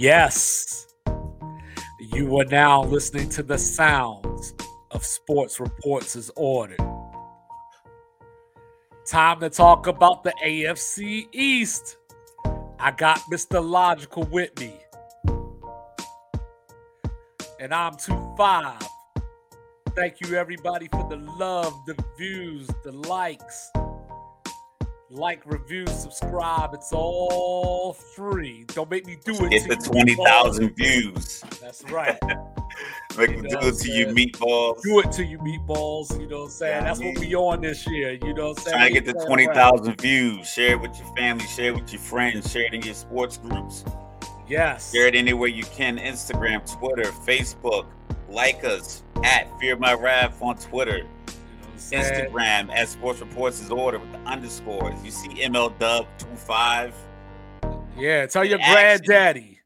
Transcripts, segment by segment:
Yes. You are now listening to the sounds of Sports Reports as ordered. Time to talk about the AFC East. I got Mr. Logical with me. And I'm 2 5. Thank you, everybody, for the love, the views, the likes. Like, review, subscribe. It's all free. Don't make me do it. Get the 20,000 views. That's right. Make them do it to you, meatballs. Do it to you, meatballs. You know what I'm saying? Yeah, That's what we on this year. You know what I'm saying? Trying to get the 20,000 views. Share it with your family. Share it with your friends. Share it in your sports groups. Yes. Share it anywhere you can. Instagram, Twitter, Facebook. Like us at Fear My Raf on Twitter. Instagram at Sports Reports is order with the underscores. You see ML Dub 25. Yeah, tell your granddaddy.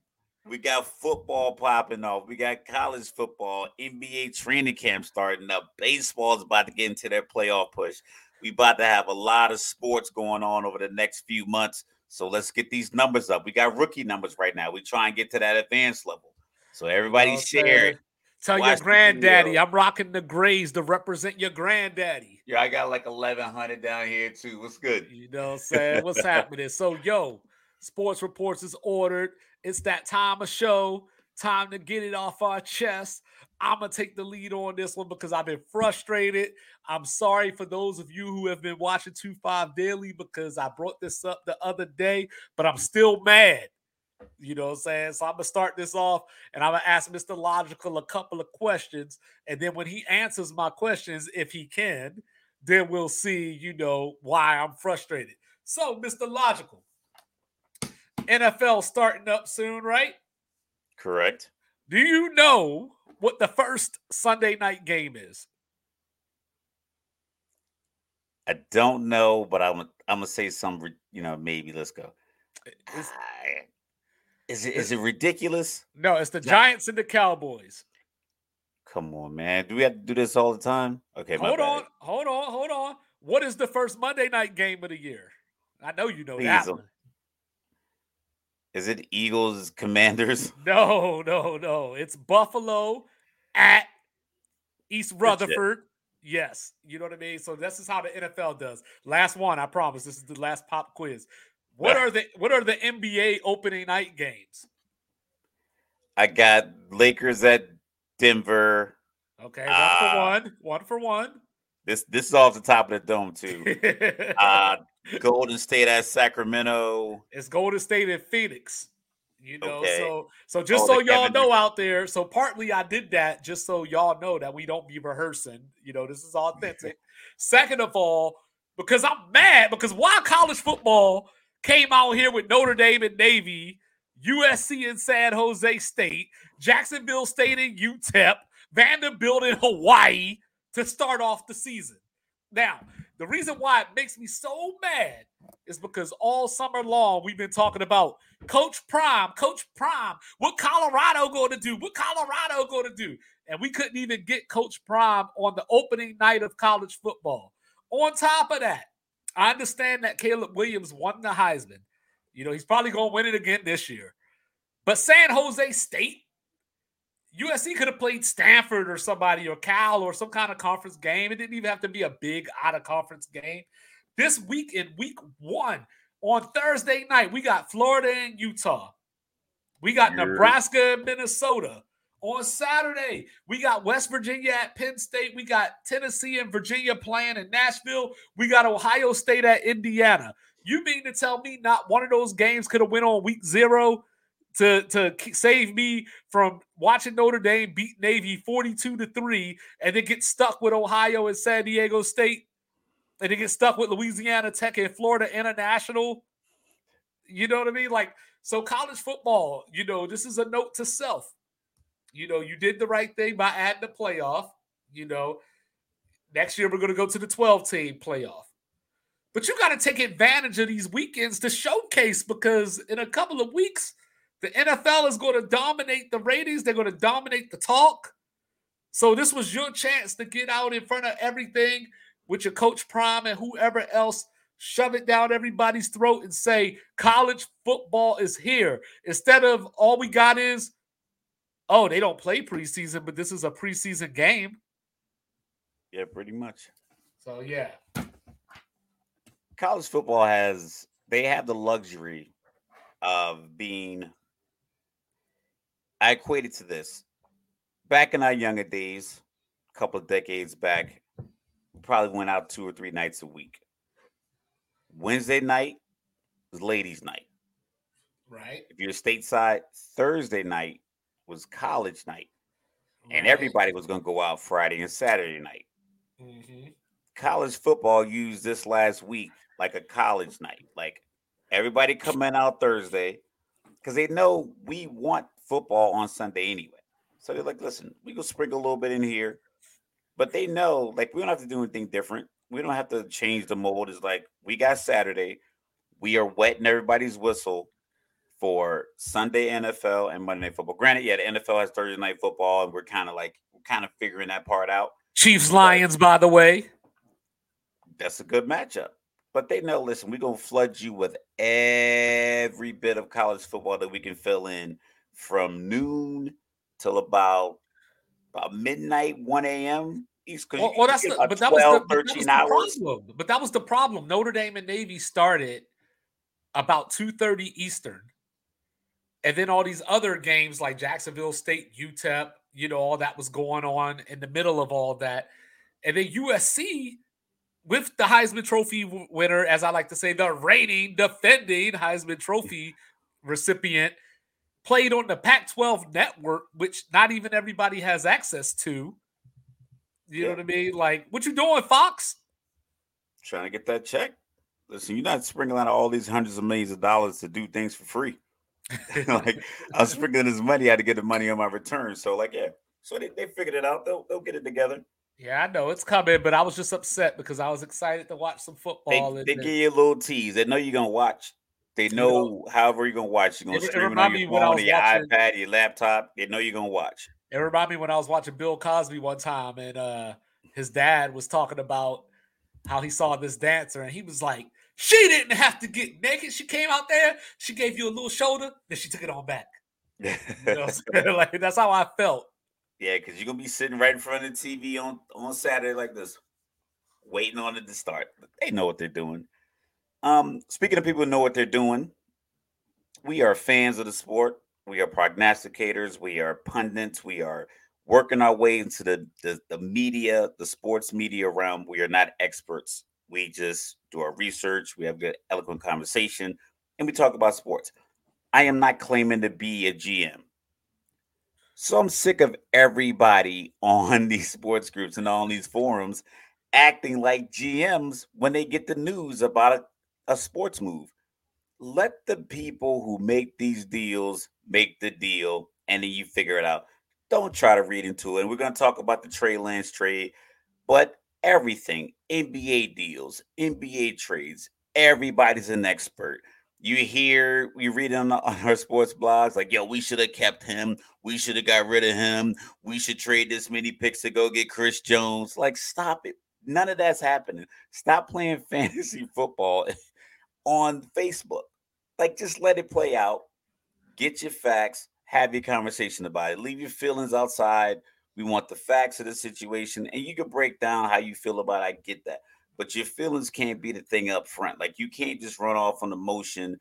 We got football popping off. We got college football, NBA training camp starting up. Baseball's about to get into their playoff push. We about to have a lot of sports going on over the next few months. So let's get these numbers up. We got rookie numbers right now. We try and get to that advanced level. So everybody okay. share it. Tell Watch your granddaddy I'm rocking the grays to represent your granddaddy. Yeah, I got like 1100 down here too. What's good? You know what I'm saying? What's happening? So, yo, Sports Reports is ordered. It's that time of show. Time to get it off our chest. I'm gonna take the lead on this one because I've been frustrated. I'm sorry for those of you who have been watching 2 5 Daily because I brought this up the other day, but I'm still mad. You know what I'm saying? So I'm gonna start this off and I'm gonna ask Mr. Logical a couple of questions. And then when he answers my questions, if he can, then we'll see, you know, why I'm frustrated. So, Mr. Logical, NFL starting up soon, right? Correct. Do you know what the first Sunday night game is? I don't know, but I'm I'm gonna say some. You know, maybe let's go. Is, is it is it ridiculous? No, it's the Giants and the Cowboys. Come on, man. Do we have to do this all the time? Okay, hold on, hold on, hold on. What is the first Monday night game of the year? I know you know Please, that. One. Is it Eagles Commanders? No, no, no. It's Buffalo at East Rutherford. Yes, you know what I mean. So this is how the NFL does. Last one, I promise. This is the last pop quiz. What are the What are the NBA opening night games? I got Lakers at Denver. Okay, one uh, for one. One for one. This this is off the top of the dome too. uh, Golden State at Sacramento. It's Golden State at Phoenix. You know, okay. so so just oh, so y'all Kevin know out there. So partly I did that just so y'all know that we don't be rehearsing. You know, this is authentic. Second of all, because I'm mad because why college football came out here with Notre Dame and Navy, USC and San Jose State, Jacksonville State and UTEP, Vanderbilt in Hawaii to start off the season. Now, the reason why it makes me so mad is because all summer long we've been talking about Coach Prime, Coach Prime, what Colorado going to do? What Colorado going to do? And we couldn't even get Coach Prime on the opening night of college football. On top of that, I understand that Caleb Williams won the Heisman. You know, he's probably going to win it again this year. But San Jose State, USC could have played Stanford or somebody or Cal or some kind of conference game. It didn't even have to be a big out of conference game. This week in week one, on Thursday night, we got Florida and Utah. We got Nebraska and Minnesota. On Saturday, we got West Virginia at Penn State. We got Tennessee and Virginia playing in Nashville. We got Ohio State at Indiana. You mean to tell me not one of those games could have went on week zero to, to save me from watching Notre Dame beat Navy 42 to 3 and then get stuck with Ohio and San Diego State and then get stuck with Louisiana Tech and Florida International? You know what I mean? Like, so college football, you know, this is a note to self you know, you did the right thing by adding the playoff. You know, next year we're going to go to the 12 team playoff. But you got to take advantage of these weekends to showcase because in a couple of weeks, the NFL is going to dominate the ratings. They're going to dominate the talk. So this was your chance to get out in front of everything with your coach prime and whoever else shove it down everybody's throat and say college football is here instead of all we got is oh they don't play preseason but this is a preseason game. Yeah pretty much. So yeah. College football has they have the luxury of being i equate it to this. Back in our younger days a couple of decades back probably went out two or three nights a week. Wednesday night was ladies' night. Right. If you're stateside, Thursday night was college night. Right. And everybody was going to go out Friday and Saturday night. Mm-hmm. College football used this last week like a college night. Like everybody coming out Thursday because they know we want football on Sunday anyway. So they're like, listen, we go sprinkle a little bit in here. But they know, like, we don't have to do anything different we don't have to change the mold. It's like we got Saturday. We are wetting everybody's whistle for Sunday NFL and Monday Night Football. Granted, yeah, the NFL has Thursday Night Football, and we're kind of like kind of figuring that part out. Chiefs Lions, by the way. That's a good matchup. But they know, listen, we're gonna flood you with every bit of college football that we can fill in from noon till about about midnight, 1 a.m. East. Well, well that's the, but that was the, but that was the problem. But that was the problem. Notre Dame and Navy started about two thirty Eastern, and then all these other games like Jacksonville State, UTEP, you know, all that was going on in the middle of all that, and then USC with the Heisman Trophy winner, as I like to say, the reigning, defending Heisman Trophy recipient, played on the Pac-12 network, which not even everybody has access to you yeah. know what I mean? Like, what you doing, Fox? Trying to get that check. Listen, you're not sprinkling out all these hundreds of millions of dollars to do things for free. like I was sprinkling this money, I had to get the money on my return. So, like, yeah. So they, they figured it out. They'll they'll get it together. Yeah, I know it's coming, but I was just upset because I was excited to watch some football. They, they give you a little tease. They know you're gonna watch. They know, you know however you're gonna watch. You're gonna it, stream it on your phone, your watching, iPad, your laptop. They know you're gonna watch. It reminded me when I was watching Bill Cosby one time, and uh, his dad was talking about how he saw this dancer, and he was like, "She didn't have to get naked. She came out there. She gave you a little shoulder, then she took it on back." you know like that's how I felt. Yeah, because you're gonna be sitting right in front of the TV on on Saturday like this, waiting on it to start. They know what they're doing. Um, speaking of people who know what they're doing, we are fans of the sport we are prognosticators, we are pundits, we are working our way into the, the, the media, the sports media realm. We are not experts. We just do our research, we have good, eloquent conversation, and we talk about sports. I am not claiming to be a GM. So I'm sick of everybody on these sports groups and on these forums acting like GMs when they get the news about a, a sports move let the people who make these deals make the deal and then you figure it out. Don't try to read into it. And we're going to talk about the Trey Lance trade, but everything NBA deals, NBA trades, everybody's an expert. You hear, we read on, on our sports blogs like, yo, we should have kept him. We should have got rid of him. We should trade this many picks to go get Chris Jones. Like, stop it. None of that's happening. Stop playing fantasy football on Facebook. Like, just let it play out. Get your facts. Have your conversation about it. Leave your feelings outside. We want the facts of the situation, and you can break down how you feel about. It. I get that, but your feelings can't be the thing up front. Like you can't just run off on emotion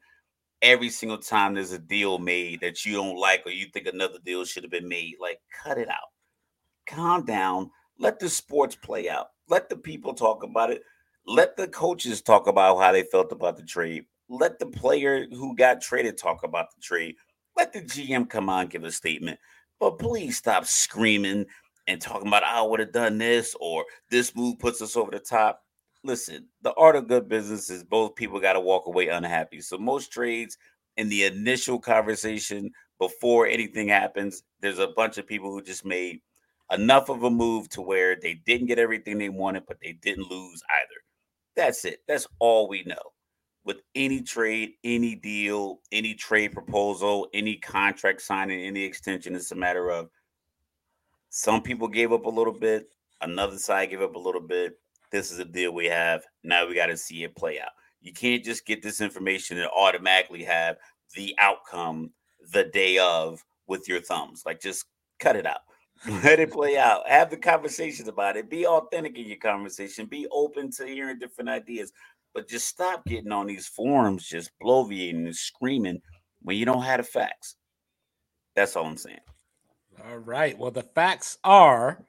every single time there's a deal made that you don't like or you think another deal should have been made. Like, cut it out. Calm down. Let the sports play out. Let the people talk about it. Let the coaches talk about how they felt about the trade. Let the player who got traded talk about the trade. Let the GM come on give a statement. But please stop screaming and talking about I would have done this or this move puts us over the top. Listen, the art of good business is both people got to walk away unhappy. So most trades in the initial conversation before anything happens, there's a bunch of people who just made enough of a move to where they didn't get everything they wanted, but they didn't lose either. That's it. That's all we know with any trade, any deal, any trade proposal, any contract signing, any extension. It's a matter of some people gave up a little bit, another side gave up a little bit. This is a deal we have. Now we got to see it play out. You can't just get this information and automatically have the outcome the day of with your thumbs. Like just cut it out. Let it play out. Have the conversations about it. Be authentic in your conversation. Be open to hearing different ideas. But just stop getting on these forums, just bloviating and screaming when you don't have the facts. That's all I'm saying. All right. Well, the facts are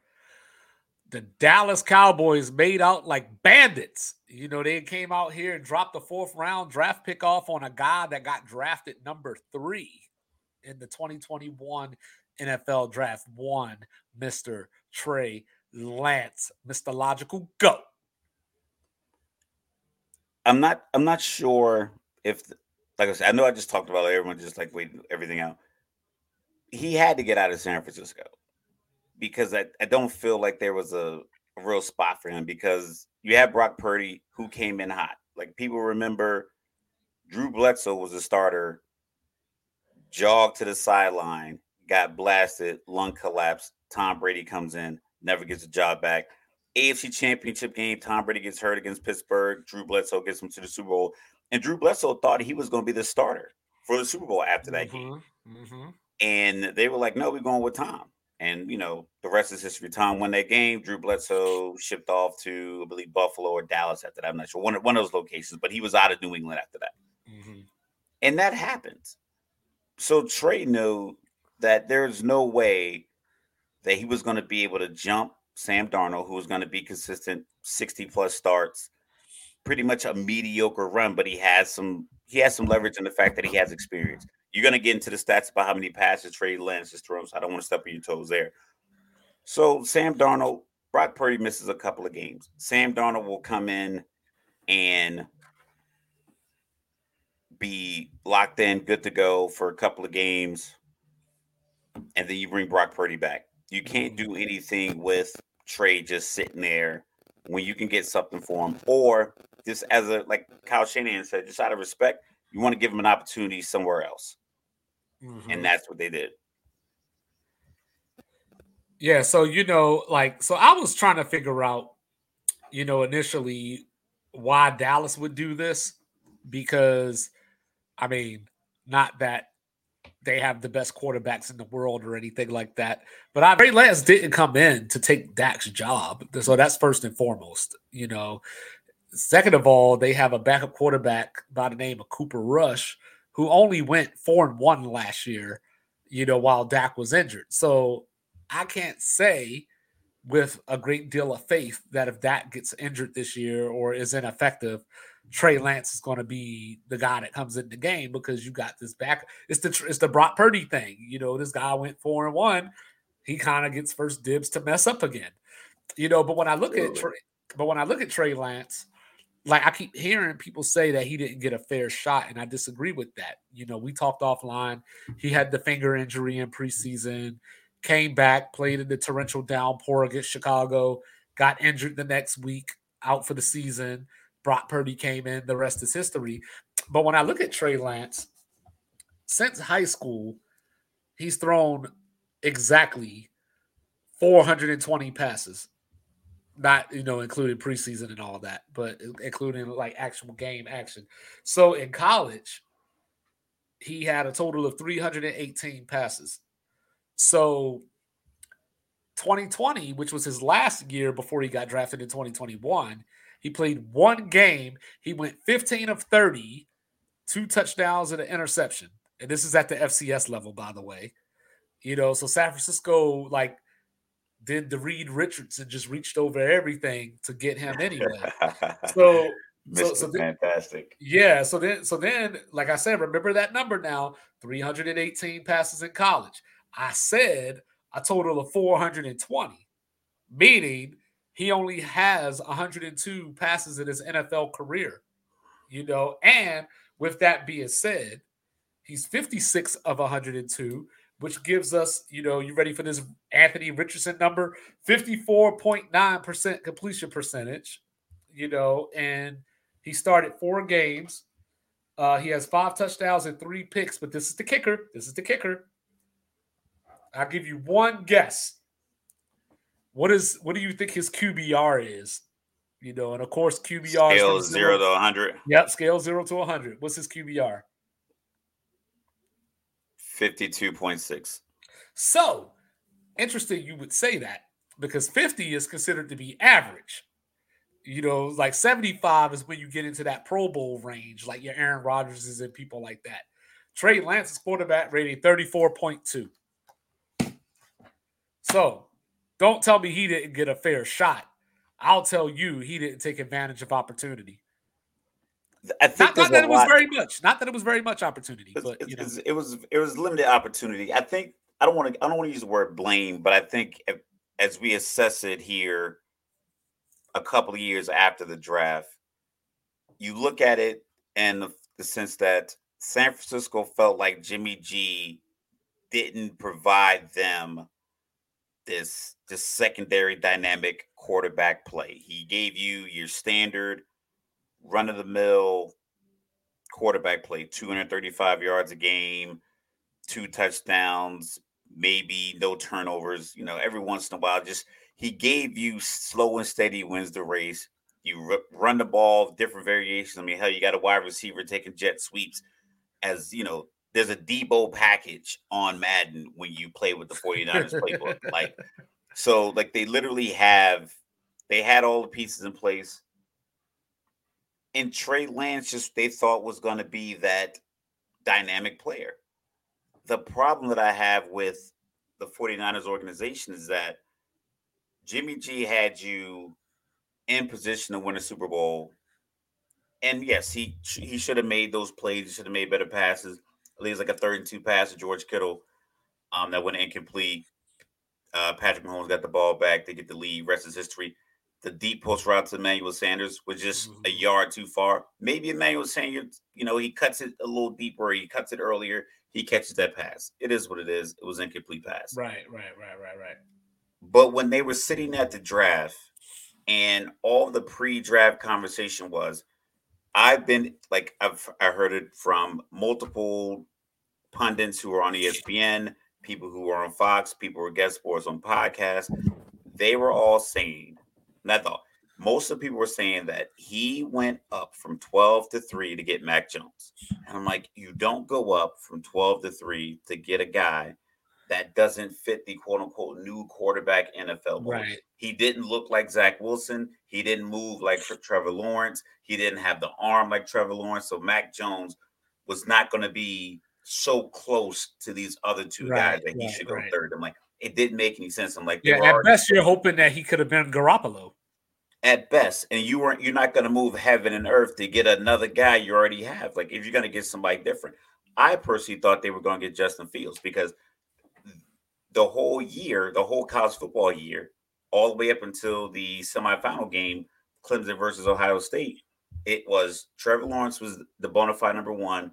the Dallas Cowboys made out like bandits. You know, they came out here and dropped the fourth round draft pick off on a guy that got drafted number three in the 2021 NFL draft. One, Mr. Trey Lance, Mr. Logical Go. I'm not. I'm not sure if, like I said, I know I just talked about everyone just like waiting everything out. He had to get out of San Francisco because I, I don't feel like there was a, a real spot for him because you had Brock Purdy who came in hot. Like people remember Drew Bledsoe was a starter, jogged to the sideline, got blasted, lung collapse. Tom Brady comes in, never gets a job back. AFC Championship game, Tom Brady gets hurt against Pittsburgh. Drew Bledsoe gets him to the Super Bowl, and Drew Bledsoe thought he was going to be the starter for the Super Bowl after that mm-hmm, game. Mm-hmm. And they were like, "No, we're going with Tom." And you know, the rest is history. Tom won that game. Drew Bledsoe shipped off to, I believe, Buffalo or Dallas after that. I'm not sure one one of those locations, but he was out of New England after that. Mm-hmm. And that happens. So Trey knew that there's no way that he was going to be able to jump Sam Darnold, who was going to be consistent, 60 plus starts, pretty much a mediocre run, but he has some he has some leverage in the fact that he has experience. You're going to get into the stats about how many passes Trey Lance has thrown, so I don't want to step on your toes there. So Sam Darnold, Brock Purdy misses a couple of games. Sam Darnold will come in and be locked in, good to go for a couple of games, and then you bring Brock Purdy back. You can't do anything with Trey just sitting there when you can get something for him, or just as a like Kyle Shanahan said, just out of respect, you want to give him an opportunity somewhere else. Mm-hmm. And that's what they did. Yeah, so you know, like, so I was trying to figure out, you know, initially why Dallas would do this because, I mean, not that they have the best quarterbacks in the world or anything like that, but I, Trey Lance didn't come in to take Dak's job, so that's first and foremost. You know, second of all, they have a backup quarterback by the name of Cooper Rush who only went four and one last year, you know, while Dak was injured. So I can't say with a great deal of faith that if Dak gets injured this year or is ineffective, Trey Lance is going to be the guy that comes in the game because you got this back. It's the it's the Brock Purdy thing. You know, this guy went four and one. He kind of gets first dibs to mess up again. You know, but when I look at Trey, but when I look at Trey Lance, like I keep hearing people say that he didn't get a fair shot, and I disagree with that. You know, we talked offline. He had the finger injury in preseason, came back, played in the torrential downpour against Chicago, got injured the next week, out for the season. Brock Purdy came in, the rest is history. But when I look at Trey Lance, since high school, he's thrown exactly 420 passes not you know including preseason and all that, but including like actual game action. So in college, he had a total of 318 passes. So 2020, which was his last year before he got drafted in 2021, he played one game. He went 15 of 30, two touchdowns and an interception. And this is at the FCS level, by the way. You know, so San Francisco, like did the Reed Richards and just reached over everything to get him anyway. so, so, so then, fantastic. Yeah. So then, so then, like I said, remember that number now: 318 passes in college. I said a total of 420, meaning he only has 102 passes in his NFL career. You know, and with that being said, he's 56 of 102 which gives us, you know, you ready for this Anthony Richardson number? 54.9% completion percentage, you know, and he started four games. Uh, he has five touchdowns and three picks, but this is the kicker. This is the kicker. I'll give you one guess. What is what do you think his QBR is You know, and of course QBR scale zero to 100. Yep, scale zero to 100. What's his QBR? 52.6. So interesting you would say that because 50 is considered to be average. You know, like 75 is when you get into that Pro Bowl range, like your Aaron Rodgers and people like that. Trey Lance's quarterback rating 34.2. So don't tell me he didn't get a fair shot. I'll tell you he didn't take advantage of opportunity. I think not, not that it was very much. Not that it was very much opportunity, but you know. it was it was limited opportunity. I think I don't want to I don't want to use the word blame, but I think as we assess it here, a couple of years after the draft, you look at it in the, the sense that San Francisco felt like Jimmy G didn't provide them this this secondary dynamic quarterback play. He gave you your standard run of the mill quarterback play, 235 yards a game, two touchdowns, maybe no turnovers, you know, every once in a while just he gave you slow and steady wins the race. You run the ball, different variations. I mean, hell, you got a wide receiver taking jet sweeps as, you know, there's a Deebo package on Madden when you play with the 49ers playbook. Like, so like they literally have they had all the pieces in place. And Trey Lance just they thought was going to be that dynamic player. The problem that I have with the 49ers organization is that Jimmy G had you in position to win a Super Bowl. And yes, he he should have made those plays. He should have made better passes. At least like a third and two pass to George Kittle um, that went incomplete. Uh, Patrick Mahomes got the ball back. They get the lead. Rest is history. The deep post route to Emmanuel Sanders was just mm-hmm. a yard too far. Maybe Emmanuel Sanders, you know, he cuts it a little deeper. He cuts it earlier. He catches that pass. It is what it is. It was an incomplete pass. Right, right, right, right, right. But when they were sitting at the draft, and all the pre-draft conversation was, I've been like I've I heard it from multiple pundits who are on ESPN, people who are on Fox, people who are guest sports on podcasts. They were all saying, and I thought most of the people were saying that he went up from 12 to 3 to get Mac Jones. And I'm like, you don't go up from 12 to 3 to get a guy that doesn't fit the quote unquote new quarterback NFL. Right. He didn't look like Zach Wilson. He didn't move like Trevor Lawrence. He didn't have the arm like Trevor Lawrence. So Mac Jones was not going to be so close to these other two right, guys that he should go right. third. I'm like, it didn't make any sense. I'm like, yeah, at already- best you're hoping that he could have been Garoppolo. At best, and you weren't you're not going to move heaven and earth to get another guy you already have. Like if you're going to get somebody different, I personally thought they were going to get Justin Fields because the whole year, the whole college football year, all the way up until the semifinal game, Clemson versus Ohio State, it was Trevor Lawrence was the bona fide number one.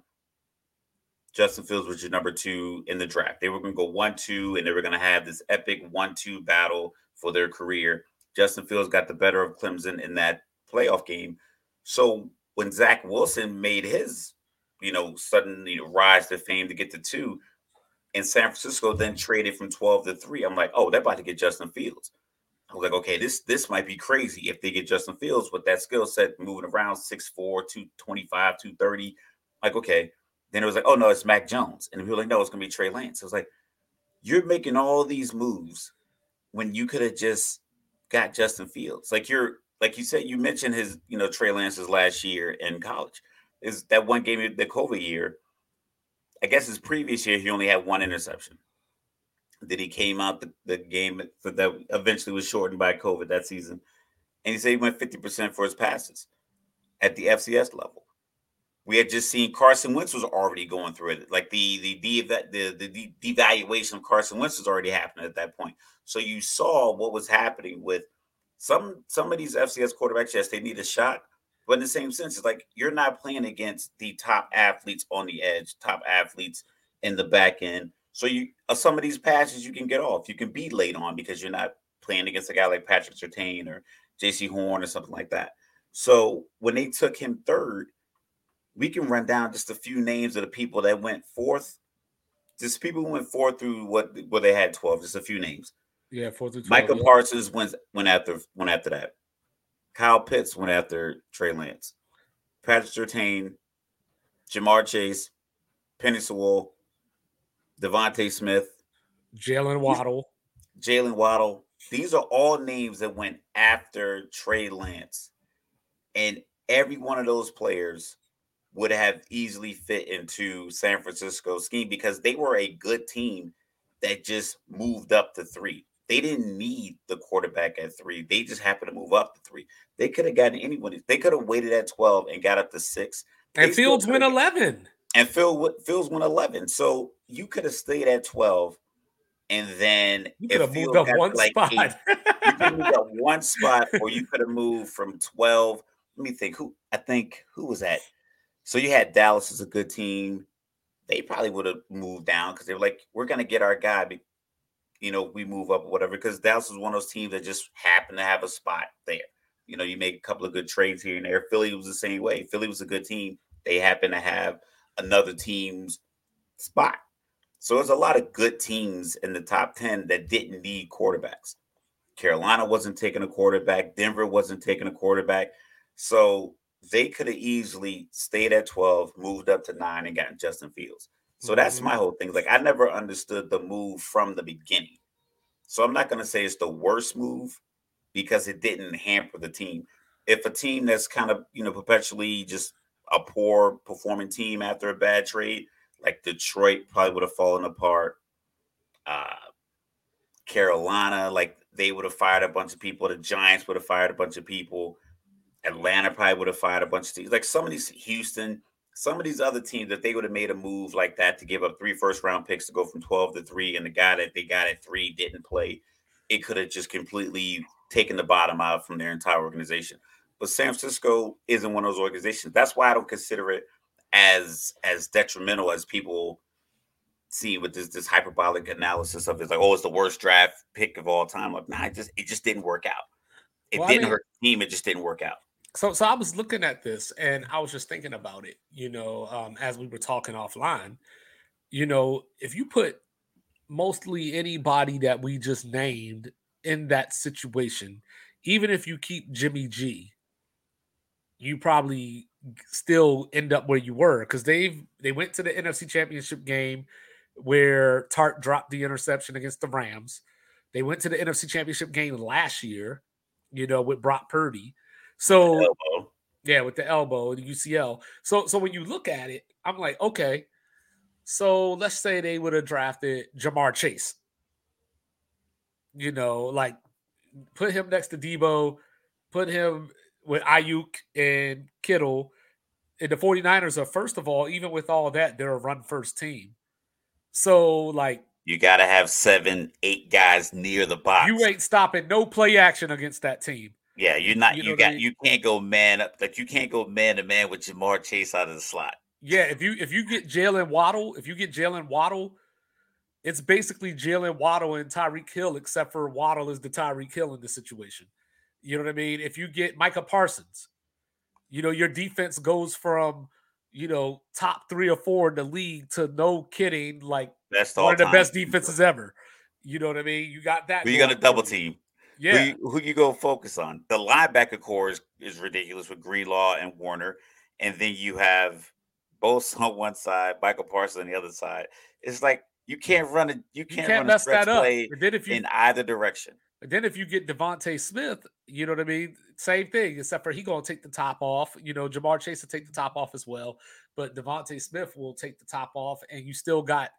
Justin Fields was your number two in the draft. They were going to go one, two, and they were going to have this epic one, two battle for their career. Justin Fields got the better of Clemson in that playoff game. So when Zach Wilson made his, you know, sudden you know, rise to fame to get to two, and San Francisco then traded from 12 to 3. I'm like, oh, they're about to get Justin Fields. I was like, okay, this this might be crazy if they get Justin Fields with that skill set, moving around 6'4, 225, 230. Like, okay. Then it was like, oh no, it's Mac Jones. And people were like, no, it's gonna be Trey Lance. I was like, you're making all these moves when you could have just got Justin Fields. Like you're like you said, you mentioned his, you know, Trey Lance's last year in college. Is that one game the COVID year? I guess his previous year he only had one interception. That he came out the, the game that eventually was shortened by COVID that season. And he said he went 50% for his passes at the FCS level. We had just seen Carson Wentz was already going through it. Like the the the the, the devaluation of Carson Wentz was already happening at that point. So you saw what was happening with some some of these FCS quarterbacks. Yes, they need a shot, but in the same sense, it's like you're not playing against the top athletes on the edge, top athletes in the back end. So you uh, some of these passes you can get off. You can be late on because you're not playing against a guy like Patrick Surtain or Jaycee Horn or something like that. So when they took him third, we can run down just a few names of the people that went fourth. Just people who went fourth through what where they had 12, just a few names. Yeah, fourth through 12, Michael yeah. Parsons went went after went after that. Kyle Pitts went after Trey Lance. Patrick Surtain, Ja'Marr Chase, Penei Sewell, DeVonta Smith, Jalen Waddle. Jalen Waddle. These are all names that went after Trey Lance. And every one of those players would have easily fit into San Francisco's scheme because they were a good team that just moved up to three. They didn't need the quarterback at three. They just happened to move up to three. They could have gotten anyone. They could have waited at 12 and got up to six. And Fields went 11. And Phil Fields went 11. So you could have stayed at 12 and then you could have moved up one like spot. Eight, you could move up one spot, or you could have moved from 12. Let me think. Who I think who was that? So you had Dallas as a good team. They probably would have moved down because they were like, we're gonna get our guy. You know, we move up or whatever. Because Dallas was one of those teams that just happened to have a spot there. You know, you make a couple of good trades here and there. Philly was the same way. Philly was a good team. They happened to have another team's spot. So there's a lot of good teams in the top 10 that didn't need quarterbacks. Carolina wasn't taking a quarterback, Denver wasn't taking a quarterback. So they could have easily stayed at 12, moved up to nine, and gotten Justin Fields. So that's mm-hmm. my whole thing. Like I never understood the move from the beginning. So I'm not going to say it's the worst move because it didn't hamper the team. If a team that's kind of, you know, perpetually just a poor performing team after a bad trade, like Detroit probably would have fallen apart. Uh, Carolina, like they would have fired a bunch of people. The Giants would have fired a bunch of people. Atlanta probably would have fired a bunch of teams. Like some of these Houston, some of these other teams that they would have made a move like that to give up three first round picks to go from 12 to three, and the guy that they got at three didn't play, it could have just completely taken the bottom out from their entire organization. But San Francisco isn't one of those organizations. That's why I don't consider it as as detrimental as people see with this this hyperbolic analysis of it. Like, oh, it's the worst draft pick of all time. Like, nah, it just it just didn't work out. It well, didn't I mean, hurt the team. It just didn't work out. So, so I was looking at this and I was just thinking about it. You know, um, as we were talking offline, you know, if you put mostly anybody that we just named in that situation, even if you keep Jimmy G, you probably still end up where you were because they've they went to the NFC Championship game where Tartt dropped the interception against the Rams. They went to the NFC Championship game last year, you know, with Brock Purdy. So yeah, with the elbow, the UCL. So so when you look at it, I'm like, okay, so let's say they would have drafted Ja'Marr Chase. You know, like put him next to Deebo, put him with Aiyuk and Kittle. And the 49ers are, first of all, even with all that, they're a run first team. So, like, you got to have seven, eight guys near the box. You ain't stopping no play action against that team. Yeah, you're not. You, you got. I mean? You can't go man up. Like you can't go man to man with Ja'Marr Chase out of the slot. Yeah, if you if you get Jalen Waddle, if you get Jalen Waddle, it's basically Jalen Waddle and Tyreek Hill, except for Waddle is the Tyreek Hill in this situation. You know what I mean? If you get Micah Parsons, you know, your defense goes from, you know, top three or four in the league to no kidding, like Best one of the best defenses ever. You know what I mean? You got that. Who you got a double team? Yeah. Who you, who you go focus on? The linebacker corps is, is ridiculous with Greenlaw and Warner. And then you have both on one side, Michael Parsons on the other side. It's like you can't run it. You can't, you can't run a stretch play you, in either direction. Then if you get DeVonta Smith, you know what I mean? Same thing, except for he gonna take the top off. You know, Ja'Marr Chase will take the top off as well, but DeVonta Smith will take the top off, and you still got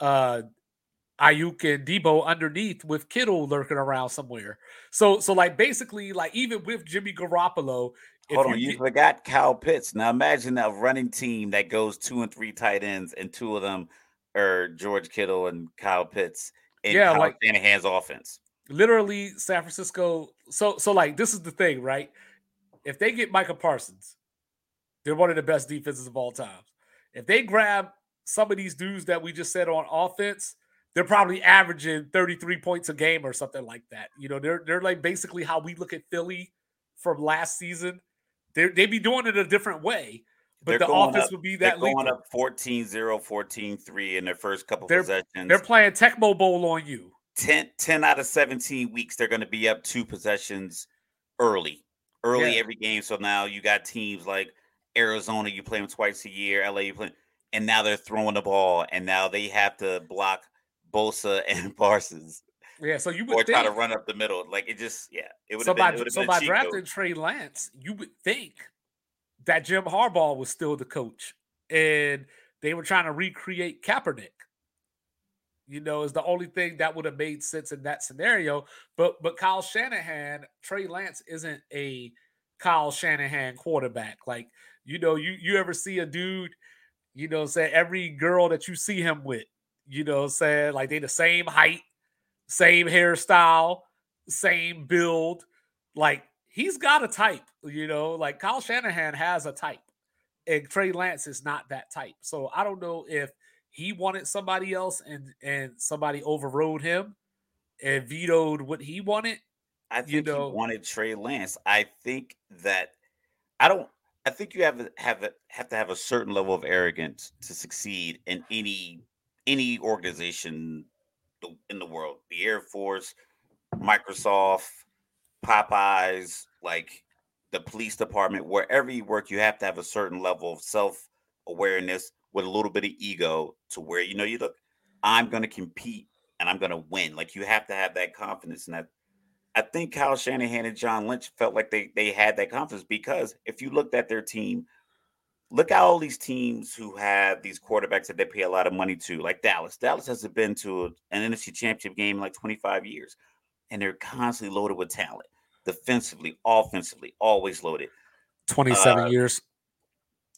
uh Aiyuk and Deebo underneath with Kittle lurking around somewhere. So, so like basically, like even with Jimmy Garoppolo, hold on, you, you forgot Kyle Pitts. Now imagine a running team that goes two and three tight ends, and two of them are George Kittle and Kyle Pitts. And yeah, Kyle like Shanahan's offense literally San Francisco. So so like this is the thing, right? If they get Micah Parsons, they're one of the best defenses of all time. If they grab some of these dudes that we just said on offense, they're probably averaging 33 points a game or something like that. You know, they're they're like basically how we look at Philly from last season. They they be doing it a different way. But they're the offense up, would be that they're going up 14-0, 14-3 in their first couple they're, possessions. They're playing Tecmo Bowl on you. 10, 10 out of 17 weeks, they're going to be up two possessions early, early yeah. every game. So now you got teams like Arizona, you play them twice a year. LA, you play, and now they're throwing the ball, and now they have to block Bosa and Parsons. Yeah, so you would or think, try to run up the middle. Like it just, yeah, it would. So by, been, so by drafting Trey Lance, you would think that Jim Harbaugh was still the coach, and they were trying to recreate Kaepernick. You know, is the only thing that would have made sense in that scenario. But but Kyle Shanahan, Trey Lance isn't a Kyle Shanahan quarterback. Like you know, you you ever see a dude, you know, say every girl that you see him with, you know, what I'm saying like they the same height, same hairstyle, same build. Like he's got a type, you know, like Kyle Shanahan has a type, and Trey Lance is not that type. So I don't know if he wanted somebody else and and somebody overrode him and vetoed what he wanted. I think you know, he wanted Trey Lance. I think that I don't. I think you have have have to have a certain level of arrogance to succeed in any any organization in the world, the Air Force, Microsoft, Popeyes, like the police department, wherever you work, you have to have a certain level of self awareness with a little bit of ego to where you know you look, I'm going to compete and I'm going to win. Like you have to have that confidence. And that I think Kyle Shanahan and John Lynch felt like they they had that confidence because if you looked at their team look at all these teams who have these quarterbacks that they pay a lot of money to, like Dallas. Dallas hasn't been to an NFC championship game in like 25 years, and they're constantly loaded with talent, defensively, offensively, always loaded. 27 uh, years.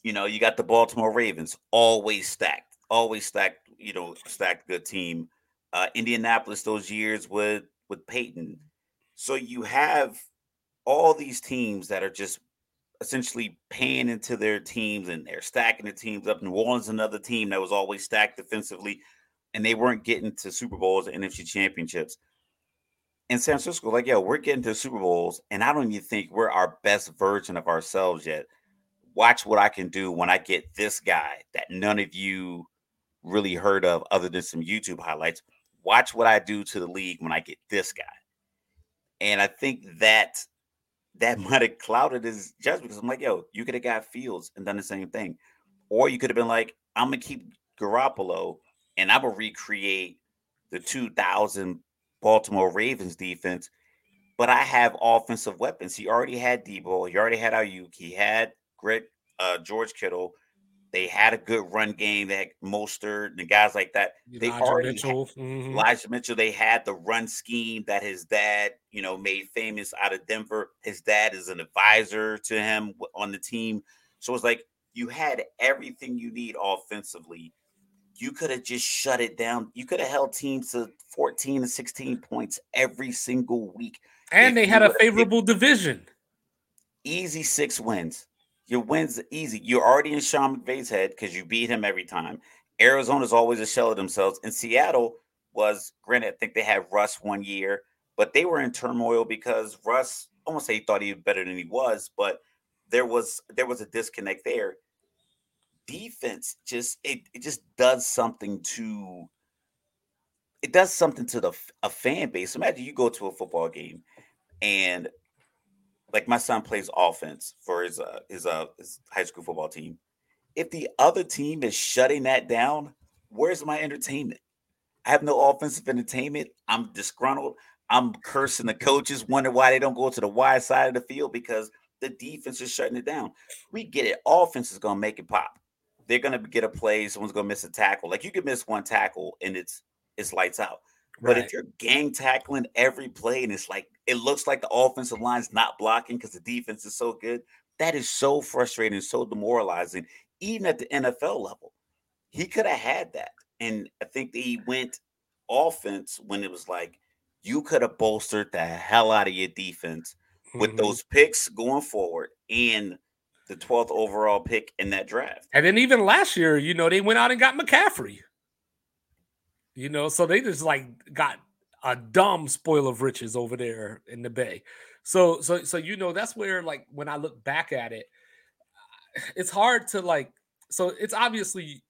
You know, you got the Baltimore Ravens, always stacked, always stacked, you know, stacked good team. Uh, Indianapolis those years with with Peyton. So you have all these teams that are just essentially paying into their teams and they're stacking the teams up. New Orleans, another team that was always stacked defensively, and they weren't getting to Super Bowls and NFC championships. In San Francisco, like, yo, we're getting to Super Bowls, and I don't even think we're our best version of ourselves yet. Watch what I can do when I get this guy that none of you really heard of other than some YouTube highlights. Watch what I do to the league when I get this guy. And I think that that might have clouded his judgment because I'm like, yo, you could have got Fields and done the same thing. Or you could have been like, I'm gonna keep Garoppolo and I'm gonna recreate the 2000 Baltimore Ravens defense, but I have offensive weapons. He already had Deebo, he already had Aiyuk, he had Greg, uh, George Kittle, they had a good run game. They had Mostert and guys like that. Elijah they already Mitchell. Had, mm-hmm. Elijah Mitchell. They had the run scheme that his dad, you know, made famous out of Denver. His dad is an advisor to him on the team. So it's like you had everything you need offensively. You could have just shut it down. You could have held teams to 14 to 16 points every single week. And they had a favorable division. Easy six wins. Your wins easy. You're already in Sean McVay's head because you beat him every time. Arizona's always a shell of themselves. And Seattle was, granted, I think they had Russ one year, but they were in turmoil because Russ, won't say he thought he was better than he was, but there was there was a disconnect there. Defense just it, it just does something to it does something to the a fan base. Imagine you go to a football game and like my son plays offense for his uh, his uh his high school football team. If the other team is shutting that down, where's my entertainment? I have no offensive entertainment. I'm disgruntled. I'm cursing the coaches, wondering why they don't go to the wide side of the field because the defense is shutting it down. We get it. Offense is gonna make it pop. They're gonna get a play. Someone's gonna miss a tackle. Like you can miss one tackle and it's it's lights out. But right. if you're gang tackling every play and it's like it looks like the offensive line's not blocking because the defense is so good, that is so frustrating, so demoralizing, even at the NFL level. He could have had that. And I think that he went offense when it was like you could have bolstered the hell out of your defense mm-hmm. with those picks going forward and the 12th overall pick in that draft. And then even last year, you know, they went out and got McCaffrey. You know, so they just like got a dumb spoil of riches over there in the bay. So so so you know that's where like when I look back at it, it's hard to like so it's obviously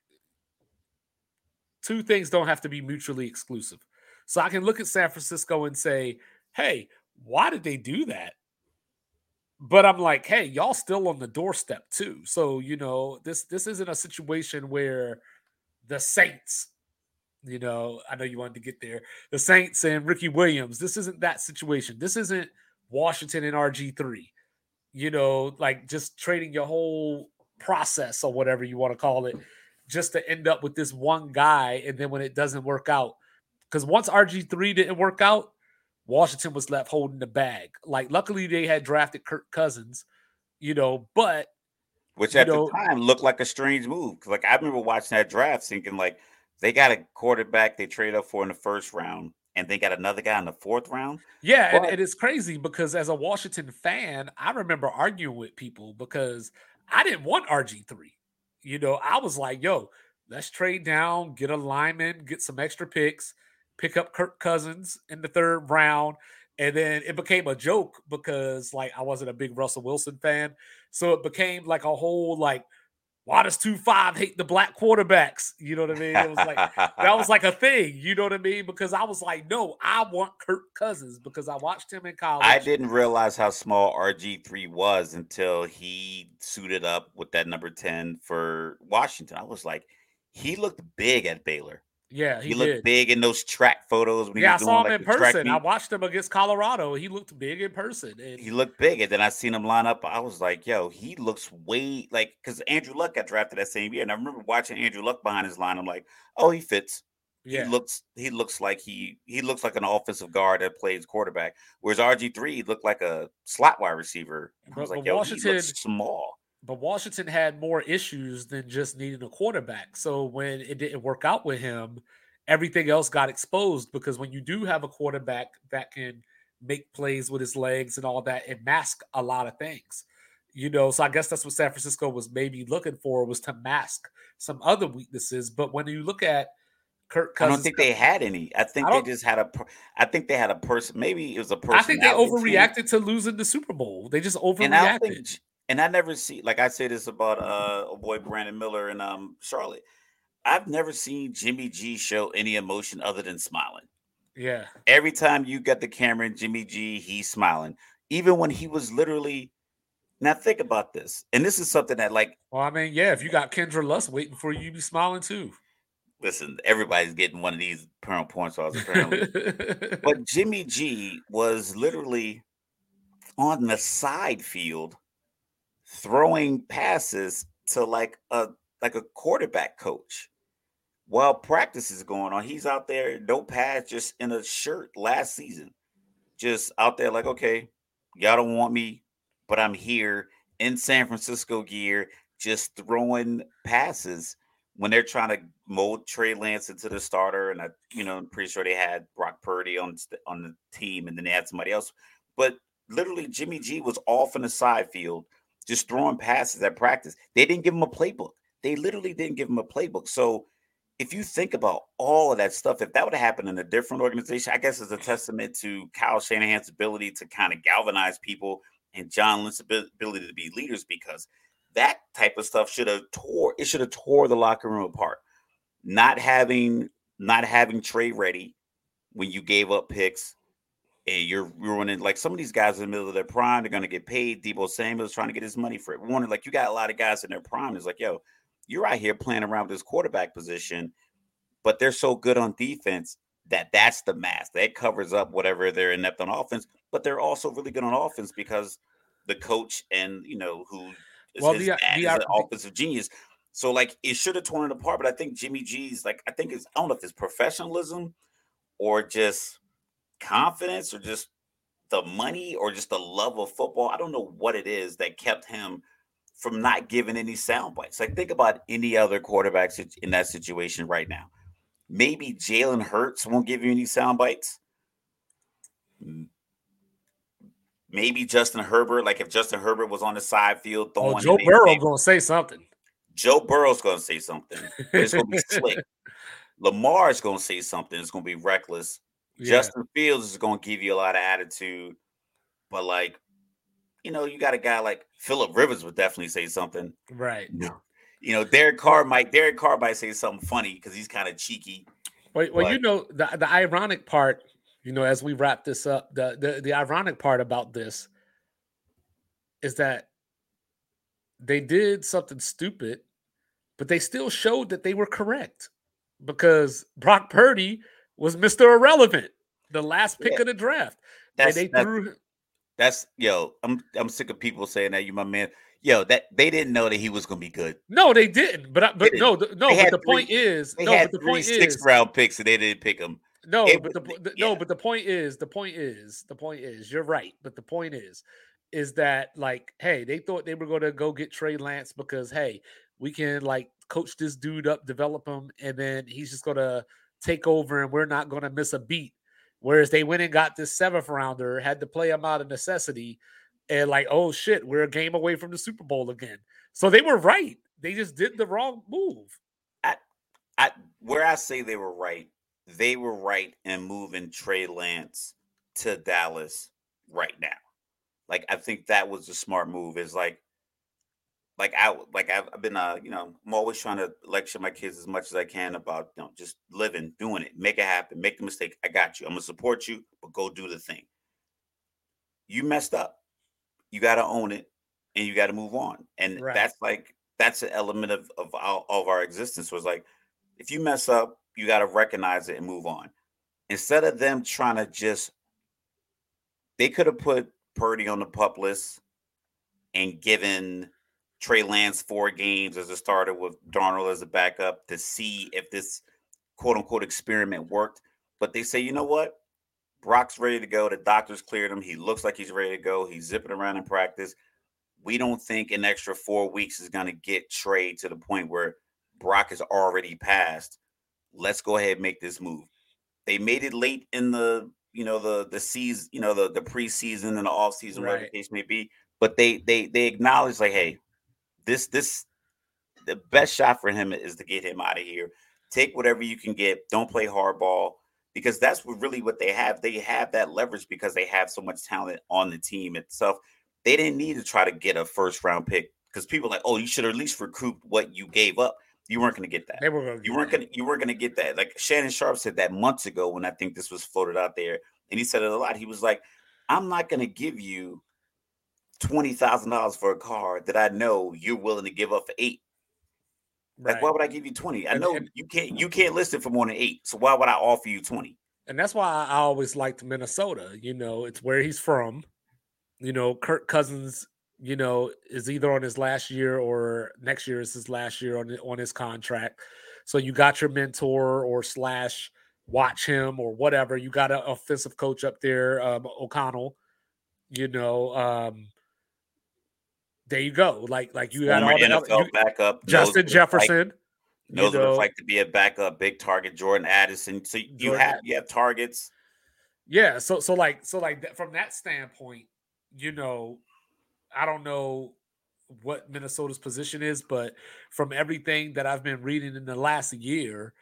two things don't have to be mutually exclusive. So I can look at San Francisco and say, "Hey, why did they do that?" but I'm like, hey, y'all still on the doorstep too. So you know, this this isn't a situation where the Saints, you know, I know you wanted to get there, the Saints and Ricky Williams. This isn't that situation. This isn't Washington and RG three. You know, like just trading your whole process or whatever you want to call it, just to end up with this one guy, and then when it doesn't work out, because once RG three didn't work out Washington was left holding the bag. Like, luckily they had drafted Kirk Cousins, you know, but which at know, the time looked like a strange move. Like I remember watching that draft, thinking like they got a quarterback they trade up for in the first round, and they got another guy in the fourth round. Yeah, but, and, and it's crazy because as a Washington fan, I remember arguing with people because I didn't want RG three. You know, I was like, "Yo, let's trade down, get a lineman, get some extra picks." pick up Kirk Cousins in the third round. And then it became a joke because like I wasn't a big Russell Wilson fan. So it became like a whole like, why does two five hate the black quarterbacks? You know what I mean? It was like that was like a thing, you know what I mean? Because I was like, no, I want Kirk Cousins because I watched him in college. I didn't realize how small RG3 was until he suited up with that number 10 for Washington. I was like, he looked big at Baylor. Yeah, he, he looked big in those track photos. yeah, I saw him like in person. I watched him against Colorado. He looked big in person. And... He looked big, and then I seen him line up. I was like, "Yo, he looks way like." Because Andrew Luck got drafted that same year, and I remember watching Andrew Luck behind his line. I'm like, "Oh, he fits." Yeah. He looks. He looks like he he looks like an offensive guard that plays quarterback. Whereas RG three looked like a slot wide receiver. I was but, like, "Yo, Washington, he looks small." But Washington had more issues than just needing a quarterback. So when it didn't work out with him everything else got exposed because when you do have a quarterback that can make plays with his legs and all that, it masks a lot of things. You know, so I guess that's what San Francisco was maybe looking for was to mask some other weaknesses. But when you look at Kirk Cousins, I don't think they had any. I think I they just had a. I think they had a person. Maybe it was a person. I think they overreacted team. to losing the Super Bowl. They just overreacted. And I, think, and I never see like I say this about uh, a boy Brandon Miller and um Charlotte. I've never seen Jimmy G show any emotion other than smiling. Yeah. Every time you get the camera in Jimmy G, he's smiling. Even when he was literally now think about this. And this is something that like Well, I mean, yeah, if you got Kendra Lust waiting for you, you be smiling too. Listen, everybody's getting one of these perm point stars apparently. but Jimmy G was literally on the side field throwing passes to like a like a quarterback coach while practice is going on. He's out there, no pads, just in a shirt last season, just out there like, okay, y'all don't want me, but I'm here in San Francisco gear, just throwing passes when they're trying to mold Trey Lance into the starter. And I, you know, I'm pretty sure they had Brock Purdy on on the team, and then they had somebody else. But literally, Jimmy G was off in the side field, just throwing passes at practice. They didn't give him a playbook. They literally didn't give him a playbook. So if you think about all of that stuff, if that would have happened in a different organization, I guess it's a testament to Kyle Shanahan's ability to kind of galvanize people and John Lynch's ability to be leaders because that type of stuff should have tore it should have tore the locker room apart. Not having not having Trey ready when you gave up picks you're ruining like some of these guys in the middle of their prime, they're gonna get paid. Deebo Samuel's trying to get his money for it. Warner, like you got a lot of guys in their prime. It's like, yo, you're out here playing around with this quarterback position, but they're so good on defense that that's the mask that covers up whatever they're inept on offense. But they're also really good on offense because the coach and you know who is well, his the, dad the, is an offensive genius. So like it should have torn it apart, but I think Jimmy G's like I think it's I don't know if it's professionalism or just confidence or just the money or just the love of football. I don't know what it is that kept him from not giving any sound bites. Like think about any other quarterbacks in that situation right now. Maybe Jalen Hurts won't give you any sound bites. Maybe Justin Herbert, like if Justin Herbert was on the side field oh, throwing. Oh, Joe Burrow gonna say something. Joe Burrow's gonna say something. It's gonna be slick. Lamar's gonna say something. It's gonna be reckless. Yeah. Justin Fields is gonna give you a lot of attitude, but like you know, you got a guy like Philip Rivers would definitely say something. Right. You know, Derek Carr might Derek Carr might say something funny because he's kind of cheeky. Well, well but... you know, the the ironic part, you know, as we wrap this up, the, the the ironic part about this, is that they did something stupid, but they still showed that they were correct because Brock Purdy was Mr. Irrelevant, the last pick yeah. of the draft. That's, and they that's, threw that's yo, I'm I'm sick of people saying that you my man. Yo, that they didn't know that he was gonna be good. No, they didn't. But but didn't. no, the, no. But the three, point is, no. But the point six is, round picks and they didn't pick him. No, it but the, the yeah. no, but the point is, the point is, the point is, you're right. But the point is, is that like, hey, they thought they were going to go get Trey Lance because hey, we can like coach this dude up, develop him, and then he's just going to take over, and we're not going to miss a beat. Whereas they went and got this seventh rounder, had to play him out of necessity, and like, oh shit, we're a game away from the Super Bowl again. So they were right. They just did the wrong move. I, I, where I say they were right, they were right in moving Trey Lance to Dallas right now. Like I think that was a smart move. Is like, like I like I've, I've been uh you know I'm always trying to lecture my kids as much as I can about you know just living, doing it, make it happen, make the mistake. I got you. I'm gonna support you, but go do the thing. You messed up. You got to own it, and you got to move on. And right. that's like that's an element of of our, of our existence. Was like if you mess up, you got to recognize it and move on. Instead of them trying to just, they could have put Purdy on the pup list and given Trey Lance four games as a starter with Darnold as a backup to see if this quote unquote experiment worked. But they say, you know what? Brock's ready to go. The doctors cleared him. He looks like he's ready to go. He's zipping around in practice. We don't think an extra four weeks is going to get Trey to the point where Brock is already passed let's go ahead and make this move. They made it late in the you know the the season, you know the the preseason and the off season, right. whatever the case may be. But they they they acknowledge like, hey, this this the best shot for him is to get him out of here. Take whatever you can get. Don't play hardball because that's what really what they have. They have that leverage because they have so much talent on the team itself. They didn't need to try to get a first round pick because people like, oh, you should at least recruit what you gave up. You weren't going to get that. They were you weren't going to You weren't going to get that. Like Shannon Sharpe said that months ago when I think this was floated out there, and he said it a lot. He was like, "I'm not going to give you twenty thousand dollars for a car that I know you're willing to give up for eight. Right. Like, why would I give you twenty? I know and, you can't. You can't list it for more than eight. So why would I offer you twenty? And that's why I always liked Minnesota. You know, it's where he's from. You know, Kirk Cousins you know, is either on his last year or next year is his last year on on his contract. So you got your mentor or slash watch him or whatever. You got an offensive coach up there, um, O'Connell. You know, um, there you go. Like like you got all the NFL you, backup, Justin Jefferson. Like, knows you know, what it's like to be a backup, big target, Jordan Addison. So you Jordan. have you have targets. Yeah. So so like so like from that standpoint, you know, I don't know what Minnesota's position is, but from everything that I've been reading in the last year,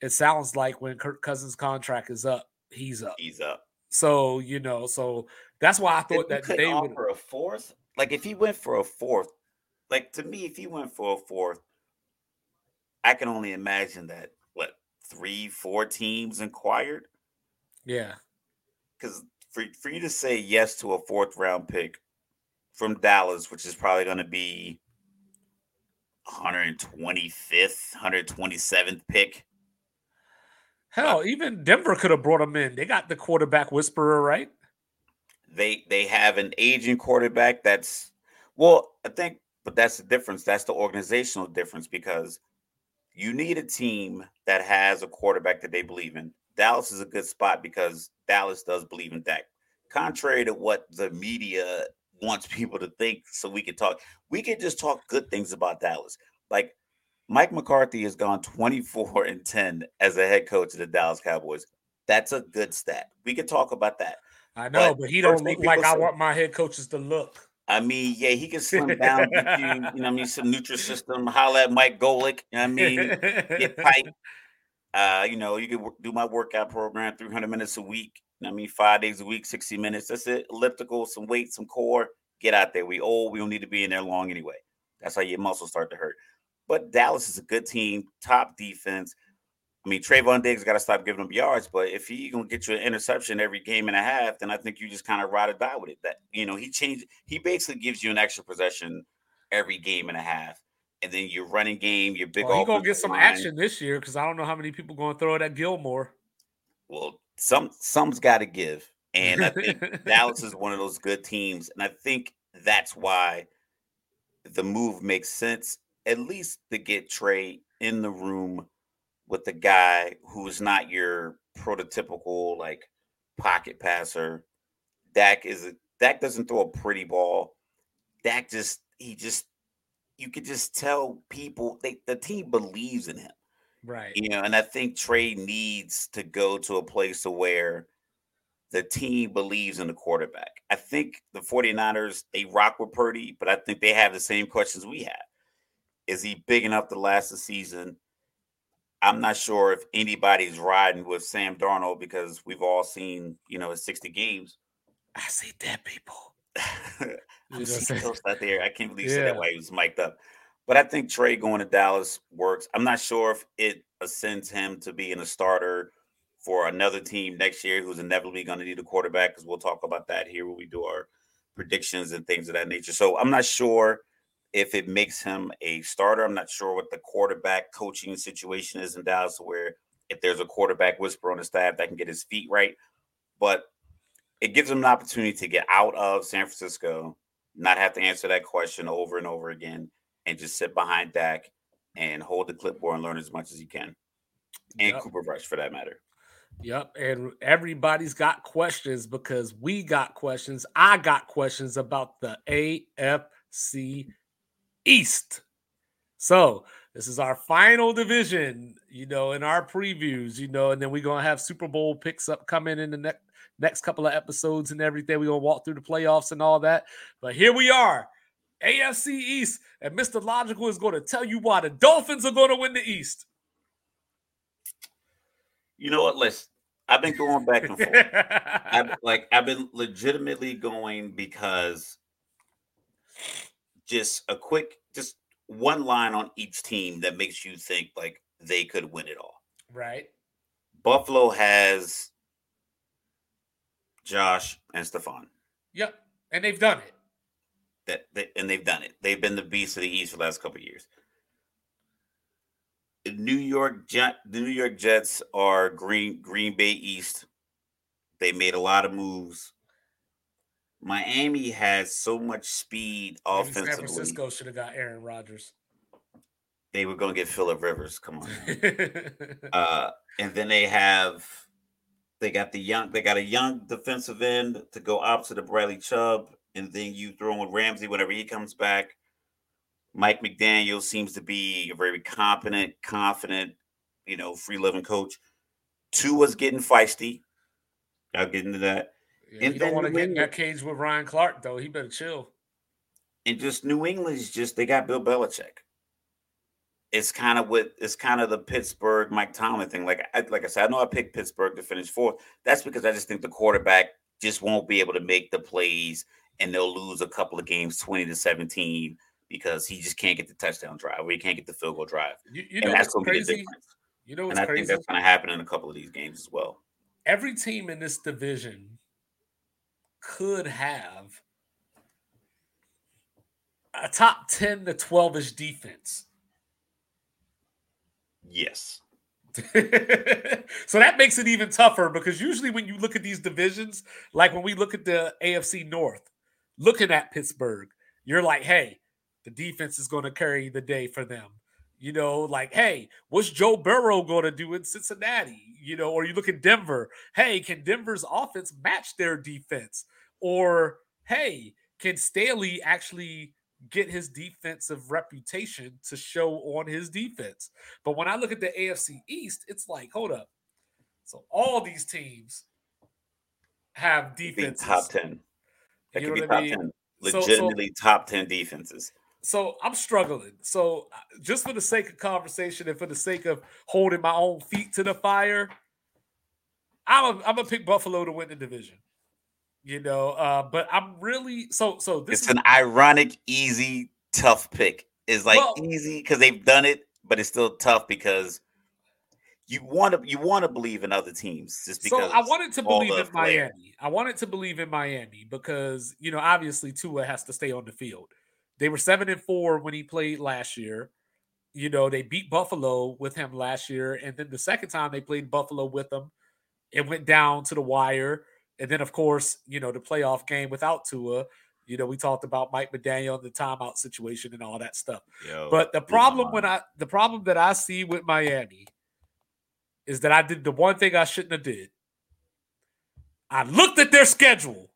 it sounds like when Kirk Cousins' contract is up, he's up. He's up. So you know, so that's why I thought that they would for a fourth. Like if he went for a fourth, like to me, if he went for a fourth, I can only imagine that what three, four teams inquired. Yeah, because for for you to say yes to a fourth round pick from Dallas, which is probably going to be 125th, 127th pick. Hell, uh, even Denver could have brought him in. They got the quarterback whisperer, right? They they have an aging quarterback that's well, I think, but that's the difference. That's the organizational difference because you need a team that has a quarterback that they believe in. Dallas is a good spot because Dallas does believe in Dak. Contrary to what the media wants people to think so we can talk. We can just talk good things about Dallas. Like Mike McCarthy has gone 24 and 10 as a head coach of the Dallas Cowboys. That's a good stat. We can talk about that. I know, but, but he don't look like say, I want my head coaches to look. I mean, yeah, he can slim down, you, you know, I mean, some Nutrisystem, holla at Mike Golic, You know I mean, get tight. Uh, you know, you can do my workout program 300 minutes a week. I mean, five days a week, 60 minutes. That's it. Elliptical, some weight, some core. Get out there. We old. We don't need to be in there long anyway. That's how your muscles start to hurt. But Dallas is a good team, top defense. I mean, Trevon Diggs got to stop giving him yards, but if he gonna get you an interception every game and a half, then I think you just kind of ride or die with it. That you know, he changed. He basically gives you an extra possession every game and a half, and then your running game, your big. Well, he gonna get some line. action this year because I don't know how many people going to throw it at Gilmore. Well, some some's got to give, and I think Dallas is one of those good teams, and I think that's why the move makes sense. At least to get Trey in the room with the guy who's not your prototypical like pocket passer. Dak is a, Dak doesn't throw a pretty ball. Dak just he just you could just tell people they the team believes in him. Right. You know, and I think Trey needs to go to a place to where the team believes in the quarterback. I think the 49ers, they rock with Purdy, but I think they have the same questions we have. Is he big enough to last the season? I'm not sure if anybody's riding with Sam Darnold because we've all seen, you know, 60 games. I see dead people. I'm seeing those out there. I can't believe yeah. said that while he was mic'd up. But I think Trey going to Dallas works. I'm not sure if it ascends him to being a starter for another team next year who's inevitably going to need a quarterback because we'll talk about that here when we do our predictions and things of that nature. So I'm not sure if it makes him a starter. I'm not sure what the quarterback coaching situation is in Dallas, where if there's a quarterback whisper on the staff that can get his feet right. But it gives him an opportunity to get out of San Francisco, not have to answer that question over and over again, and just sit behind Dak and hold the clipboard and learn as much as you can. And yep. Cooper Rush for that matter. Yep. And everybody's got questions because we got questions. I got questions about the AFC East. So this is our final division, you know, in our previews, you know, and then we're gonna have Super Bowl picks up coming in the next next couple of episodes and everything. We're gonna walk through the playoffs and all that. But here we are, AFC East, and Mr. Logical is going to tell you why the Dolphins are going to win the East. You know what? Listen, I've been going back and forth. I've, like I've been legitimately going because just a quick, just one line on each team that makes you think like they could win it all. Right. Buffalo has Josh and Stefon. Yep, and they've done it. That they, and they've done it. They've been the beast of the East for the last couple years. New York Jet, the New York Jets are Green Green Bay East. They made a lot of moves. Miami has so much speed Maybe offensively. San Francisco should have got Aaron Rodgers. They were going to get Philip Rivers. Come on. uh, and then they have they got the young they got a young defensive end to go opposite of Bradley Chubb, and then you throw in Ramsey whenever he comes back. Mike McDaniel seems to be a very competent, confident, you know, free living coach. Two was getting feisty. I'll get into that. Yeah, and you don't want to get in that cage with Ryan Clark, though. He better chill. And just New England's just they got Bill Belichick. It's kind of what it's kind of the Pittsburgh Mike Tomlin thing. Like I, like I said, I know I picked Pittsburgh to finish fourth. That's because I just think the quarterback just won't be able to make the plays, and they'll lose a couple of games, twenty to seventeen, because he just can't get the touchdown drive or he can't get the field goal drive. You, you know what's crazy? You know what's and I crazy? think that's going to happen in a couple of these games as well. Every team in this division could have a top 10 to 12 ish defense. Yes. so that makes it even tougher because usually when you look at these divisions, like when we look at the AFC North, looking at Pittsburgh, you're like, hey, the defense is going to carry the day for them. You know, like, hey, what's Joe Burrow going to do in Cincinnati? You know, or you look at Denver. Hey, can Denver's offense match their defense? Or hey, can Staley actually get his defensive reputation to show on his defense? But when I look at the AFC East, it's like, hold up. So all these teams have defenses. Top 10. That could be top mean? 10. Legitimately so, so, top 10 defenses. So I'm struggling. So uh, just for the sake of conversation and for the sake of holding my own feet to the fire, I'm a, I'm gonna pick Buffalo to win the division you know. Uh, but I'm really so so. This it's is, an ironic, easy, tough pick. It's like well, easy because they've done it, but it's still tough because you want to you want to believe in other teams just because. So I wanted to believe in Miami. I wanted to believe in Miami because you know obviously Tua has to stay on the field. They were seven and four when he played last year. You know they beat Buffalo with him last year, and then the second time they played Buffalo with him, it went down to the wire. And then of course you know the playoff game without Tua. You know, we talked about Mike McDaniel and the timeout situation and all that stuff. Yo, but the problem when I the problem that I see with Miami is that I did the one thing I shouldn't have did. I looked at their schedule.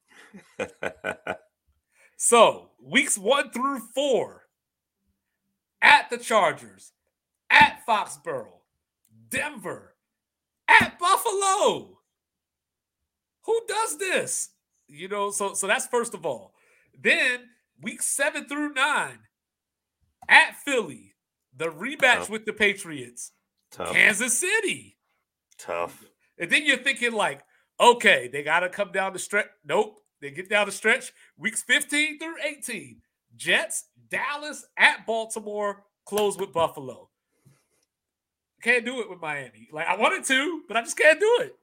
so weeks one through four at the Chargers, at Foxborough, Denver, at Buffalo. Who does this? You know, so so that's first of all. Then week seven through nine at Philly, the rematch Tough. with the Patriots, Tough. Kansas City. Tough. And then you're thinking like, okay, they got to come down the stretch. Nope, they get down the stretch. Weeks 15 through 18, Jets, Dallas, at Baltimore, close with Buffalo. Can't do it with Miami. Like I wanted to, but I just can't do it.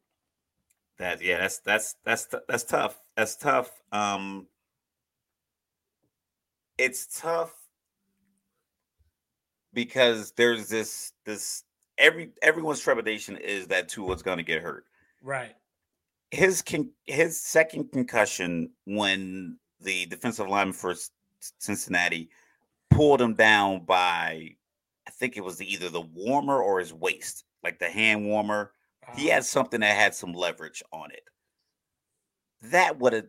That yeah, that's that's that's that's tough. That's tough. Um, it's tough because there's this this every everyone's trepidation is that Tua's going to get hurt. Right. His con- his second concussion when the defensive lineman for Cincinnati pulled him down by I think it was the, either the warmer or his waist, like the hand warmer. Uh-huh. He had something that had some leverage on it. That would have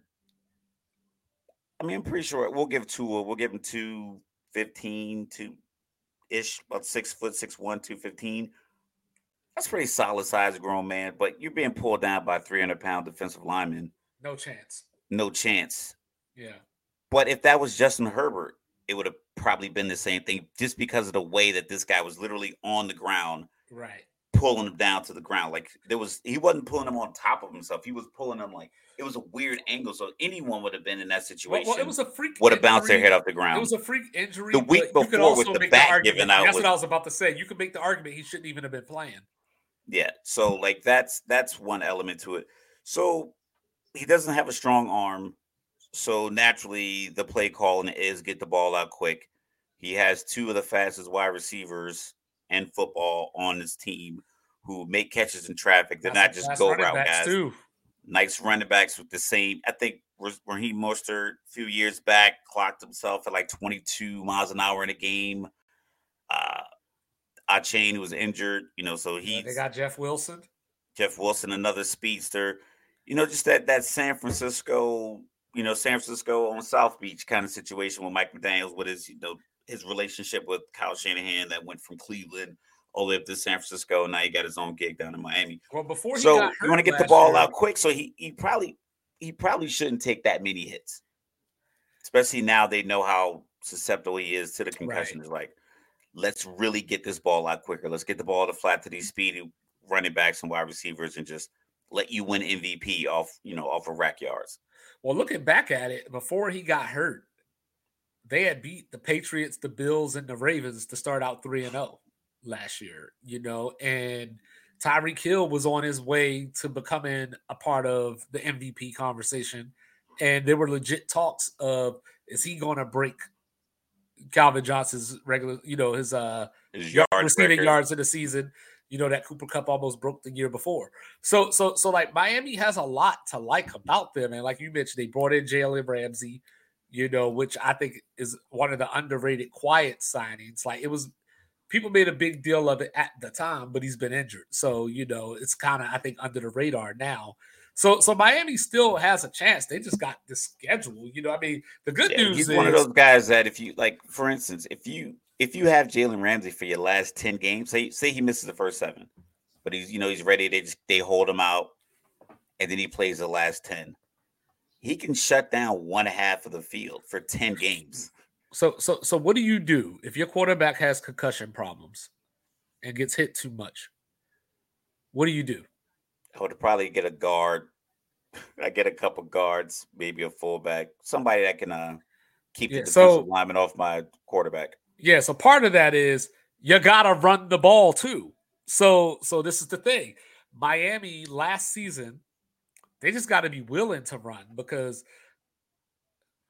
I mean, I'm pretty sure we'll give Tua, we'll give him 215 to ish, about six foot, six one, 215. That's pretty solid size grown man, but you're being pulled down by 300 pound defensive lineman. No chance. No chance. Yeah. But if that was Justin Herbert, it would have probably been the same thing just because of the way that this guy was literally on the ground. Right pulling him down to the ground. Like there was, he wasn't pulling him on top of himself. He was pulling him like it was a weird angle. So anyone would have been in that situation. Well, well it was a freak. Would have bounced their head off the ground. It was a freak injury. The week before with the back giving out. That's was, what I was about to say. You could make the argument he shouldn't even have been playing. Yeah. So like that's that's one element to it. So he doesn't have a strong arm. So naturally, the play calling is get the ball out quick. He has two of the fastest wide receivers in football on his team who make catches in traffic. They're not just go route guys. Too. Nice running backs with the same. I think Raheem Mostert a few years back clocked himself at like 22 miles an hour in a game. Uh, Achane was injured, you know, so he. Yeah, they got Jeff Wilson. Jeff Wilson, another speedster. You know, just that that San Francisco, you know, San Francisco on South Beach kind of situation with Mike McDaniel's with his, you know, his relationship with Kyle Shanahan that went from Cleveland all the way up to San Francisco. Now he got his own gig down in Miami. Well, before so you want to get the ball year. out quick. So he he probably he probably shouldn't take that many hits, especially now they know how susceptible he is to the concussion. Right. Is like, let's really get this ball out quicker. Let's get the ball to flat to these mm-hmm. speedy running backs and wide receivers, and just let you win MVP off you know off of rack yards. Well, looking back at it, before he got hurt, they had beat the Patriots, the Bills, and the Ravens to start out three and zero. Oh last year, you know, and Tyreek Hill was on his way to becoming a part of the MVP conversation. And there were legit talks of is he going to break Calvin Johnson's regular, you know, his uh his yard receiving record. yards in the season, you know, that Cooper Kupp almost broke the year before. So so so like Miami has a lot to like about them. And like you mentioned, they brought in Jalen Ramsey, you know, which I think is one of the underrated quiet signings. Like it was people made a big deal of it at the time, but he's been injured. So, you know, it's kind of, I think, under the radar now. So, so Miami still has a chance. They just got the schedule. You know, I mean, the good yeah, news he's is one of those guys that if you like, for instance, if you if you have Jalen Ramsey for your last ten games, say say he misses the first seven, but he's you know he's ready. They just they hold him out, and then he plays the last ten. He can shut down one half of the field for ten games. So so so what do you do if your quarterback has concussion problems and gets hit too much? What do you do? I would probably get a guard. I get a couple guards, maybe a fullback, somebody that can uh, keep yeah, the defensive so, lineman off my quarterback. Yeah, so part of that is you gotta run the ball too. So so this is the thing. Miami last season, they just got to be willing to run because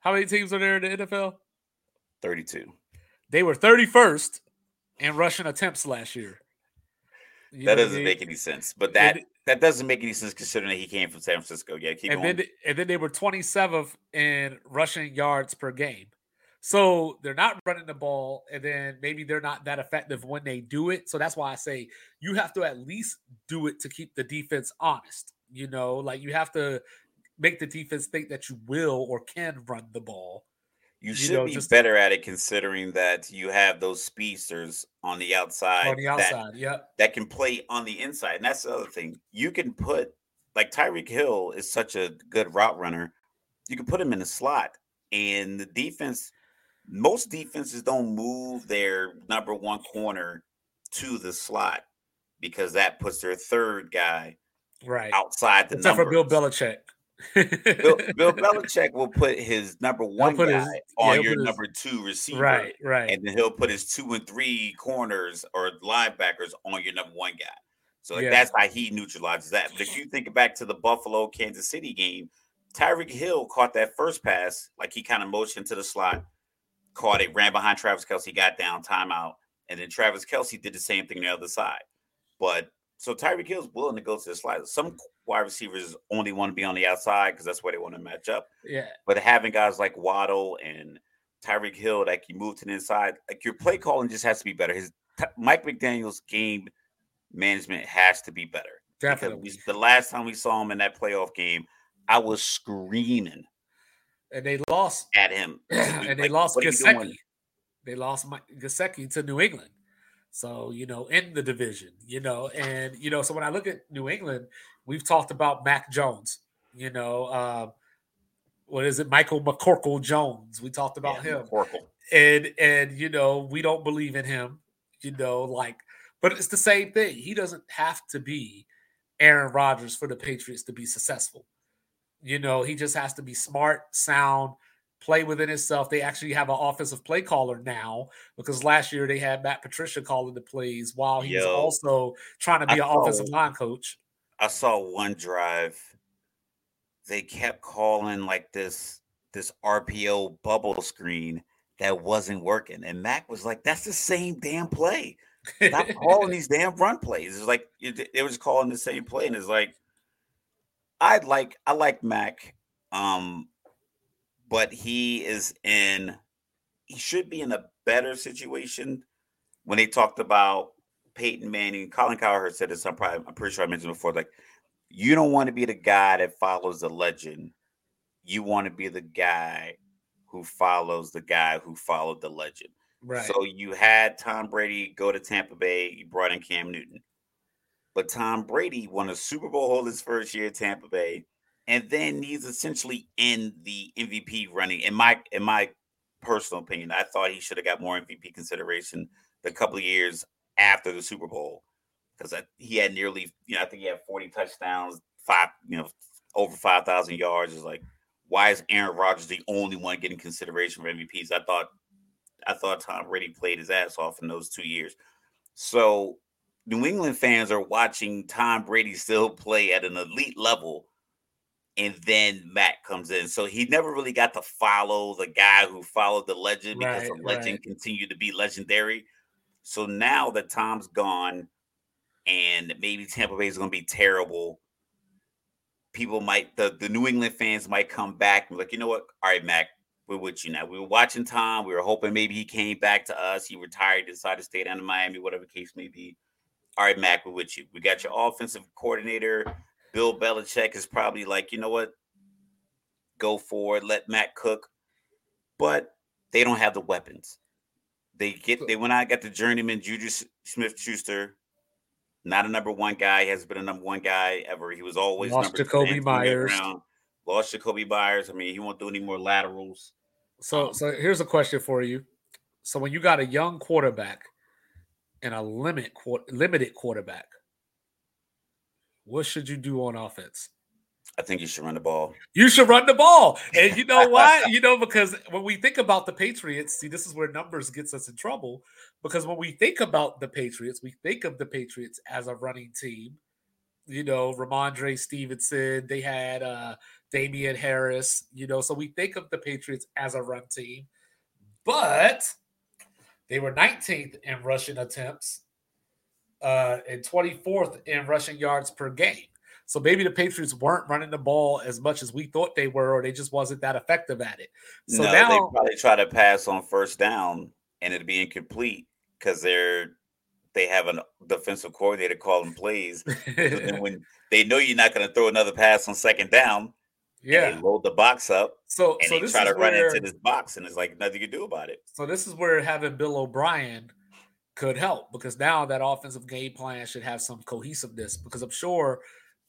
how many teams are there in the NFL? 32. They were 31st in rushing attempts last year. You that doesn't make any sense. But that and, that doesn't make any sense considering that he came from San Francisco. Yeah, keep and going. then and then they were 27th in rushing yards per game. So they're not running the ball, and then maybe they're not that effective when they do it. So that's why I say you have to at least do it to keep the defense honest. You know, like you have to make the defense think that you will or can run the ball. You, you should know, be better at it considering that you have those speedsters on the outside. On the outside, that, yeah. That can play on the inside. And that's the other thing. You can put like Tyreek Hill is such a good route runner. You can put him in the slot. And the defense, most defenses don't move their number one corner to the slot because that puts their third guy right outside the number. Except numbers. for Bill Belichick. Bill, Bill, Belichick will put his number one guy his, on yeah, your his, number two receiver, right? Right, and then he'll put his two and three corners or linebackers on your number one guy. So like, yeah. that's how he neutralizes that. But if you think back to the Buffalo Kansas City game, Tyreek Hill caught that first pass, like he kind of motioned to the slot, caught it, ran behind Travis Kelce, got down, timeout, and then Travis Kelce did the same thing on the other side. But so Tyreek Hill's willing to go to the slide. Some wide receivers only want to be on the outside because that's where they want to match up. Yeah. But having guys like Waddle and Tyreek Hill that can move to the inside, like your play calling just has to be better. His Mike McDaniel's game management has to be better. Definitely. We, the last time we saw him in that playoff game, I was screaming. And they lost at him. and like, they lost Gesicki. They lost Gesicki to New England. So, you know, in the division, you know, and, you know, so when I look at New England, we've talked about Mac Jones, you know, uh, what is it? Michael McCorkle Jones. We talked about yeah, him. McCorkle. And, and, you know, we don't believe in him, you know, like, but it's the same thing. He doesn't have to be Aaron Rodgers for the Patriots to be successful. You know, he just has to be smart, sound, play within itself. They actually have an offensive play caller now because last year they had Matt Patricia calling the plays while he's Yo, also trying to be I an saw, offensive line coach. I saw one drive. They kept calling like this this RPO bubble screen that wasn't working, and Mac was like, "That's the same damn play. Stop calling these damn run plays." It's like they was calling the same play, and it's like, I like I like Mac. Um, but he is in he should be in a better situation when they talked about Peyton Manning, Colin Cowherd said this. I'm probably I'm pretty sure I mentioned before. Like, you don't want to be the guy that follows the legend. You want to be the guy who follows the guy who followed the legend. Right. So you had Tom Brady go to Tampa Bay. You brought in Cam Newton, but Tom Brady won a Super Bowl his first year at Tampa Bay and then he's essentially in the MVP running. In my in my personal opinion, I thought he should have got more MVP consideration the couple of years after the Super Bowl because he had nearly, you know, I think he had 40 touchdowns, five, you know, over 5,000 yards. Is like, why is Aaron Rodgers the only one getting consideration for MVPs? I thought, I thought Tom Brady played his ass off in those two years. So New England fans are watching Tom Brady still play at an elite level and then Matt comes in. So he never really got to follow the guy who followed the legend because right, the legend right. continued to be legendary. So now that Tom's gone and maybe Tampa Bay is going to be terrible, people might, the, the New England fans might come back and be like, you know what? All right, Mac, we're with you now. We were watching Tom. We were hoping maybe he came back to us. He retired, decided to stay down in Miami, whatever case may be. All right, Mac, we're with you. We got your offensive coordinator Bill Belichick is probably like, you know what? Go for it. Let Matt cook. But they don't have the weapons. They get they went out got the journeyman Juju Smith Schuster. Not a number one guy, has been a number one guy ever. He was always lost Jakobi Meyers. Lost Jakobi Meyers. I mean, he won't do any more laterals. So, um, so here's a question for you. So, when you got a young quarterback and a limit limited quarterback, what should you do on offense? I think you should run the ball. You should run the ball. And you know why? you know, because when we think about the Patriots, see, this is where numbers gets us in trouble. Because when we think about the Patriots, we think of the Patriots as a running team. You know, Rhamondre Stevenson, they had uh Damien Harris, you know, so we think of the Patriots as a run team. But they were 19th in rushing attempts uh, and 24th in rushing yards per game. So maybe the Patriots weren't running the ball as much as we thought they were, or they just wasn't that effective at it. So no, now they probably try to pass on first down and it'd be incomplete because they're they have a defensive coordinator calling plays. and when they know you're not going to throw another pass on second down, yeah, they load the box up. So and so they try to run into this box, and it's like nothing you can do about it. So this is where having Bill O'Brien could help because now that offensive game plan should have some cohesiveness. Because I'm sure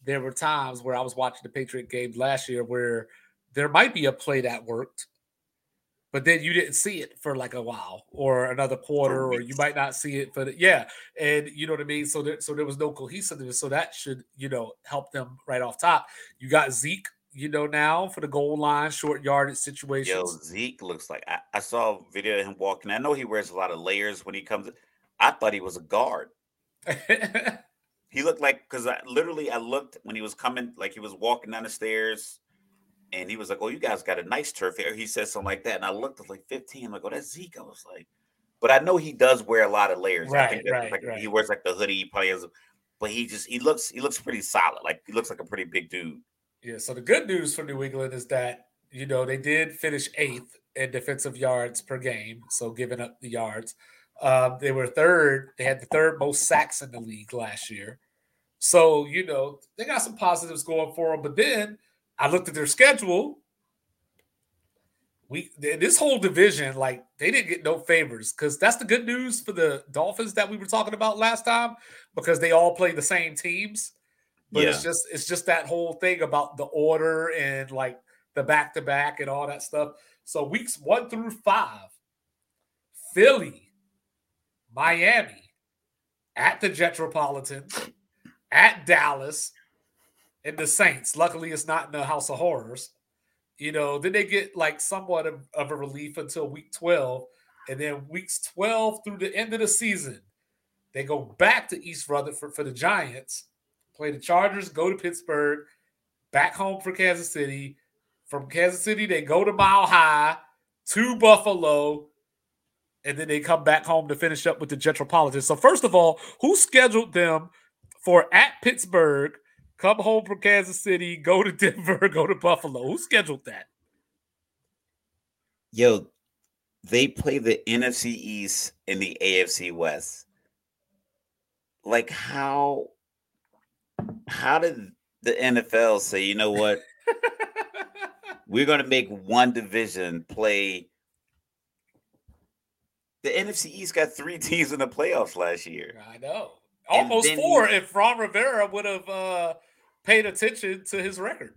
there were times where I was watching the Patriot game last year where there might be a play that worked, but then you didn't see it for like a while or another quarter, or you might not see it for the yeah, and you know what I mean. So there, so there was no cohesiveness. So that should you know help them right off top. You got Zeke, you know now for the goal line, short yardage situations. Yo, Zeke looks like I, I saw a video of him walking. I know he wears a lot of layers when he comes. I thought he was a guard. He looked like because I literally I looked when he was coming, like he was walking down the stairs, and he was like, "Oh, you guys got a nice turf here." He said something like that, and I looked at like 15. I'm like, "Oh, that's Zeke." I was like, but I know he does wear a lot of layers. Right, I think right, like right. he wears like the hoodie. He probably has, a, but he just he looks he looks pretty solid. Like he looks like a pretty big dude. Yeah. So the good news for New England is that you know they did finish eighth in defensive yards per game, so giving up the yards. Um, they were third. They had the third most sacks in the league last year. So, you know, they got some positives going for them. But then I looked at their schedule. We this whole division, like they didn't get no favors because that's the good news for the Dolphins that we were talking about last time because they all play the same teams. But yeah. it's just it's just that whole thing about the order and like the back to back and all that stuff. So weeks one through five, Philly, Miami, at the Jetropolitan, at Dallas and the Saints. Luckily, it's not in the House of Horrors. You know, then they get like somewhat of, of a relief until week 12. And then weeks 12 through the end of the season, they go back to East Rutherford for the Giants, play the Chargers, go to Pittsburgh, back home for Kansas City. From Kansas City, they go to Mile High, to Buffalo, and then they come back home to finish up with the Jetropolitan. So, first of all, who scheduled them for at Pittsburgh, come home from Kansas City, go to Denver, go to Buffalo. Who scheduled that? Yo, they play the NFC East and the AFC West. Like how how did the NFL say, you know what? We're going to make one division play the NFC East got three teams in the playoffs last year. I know almost four he, if Ron Rivera would have uh, paid attention to his record.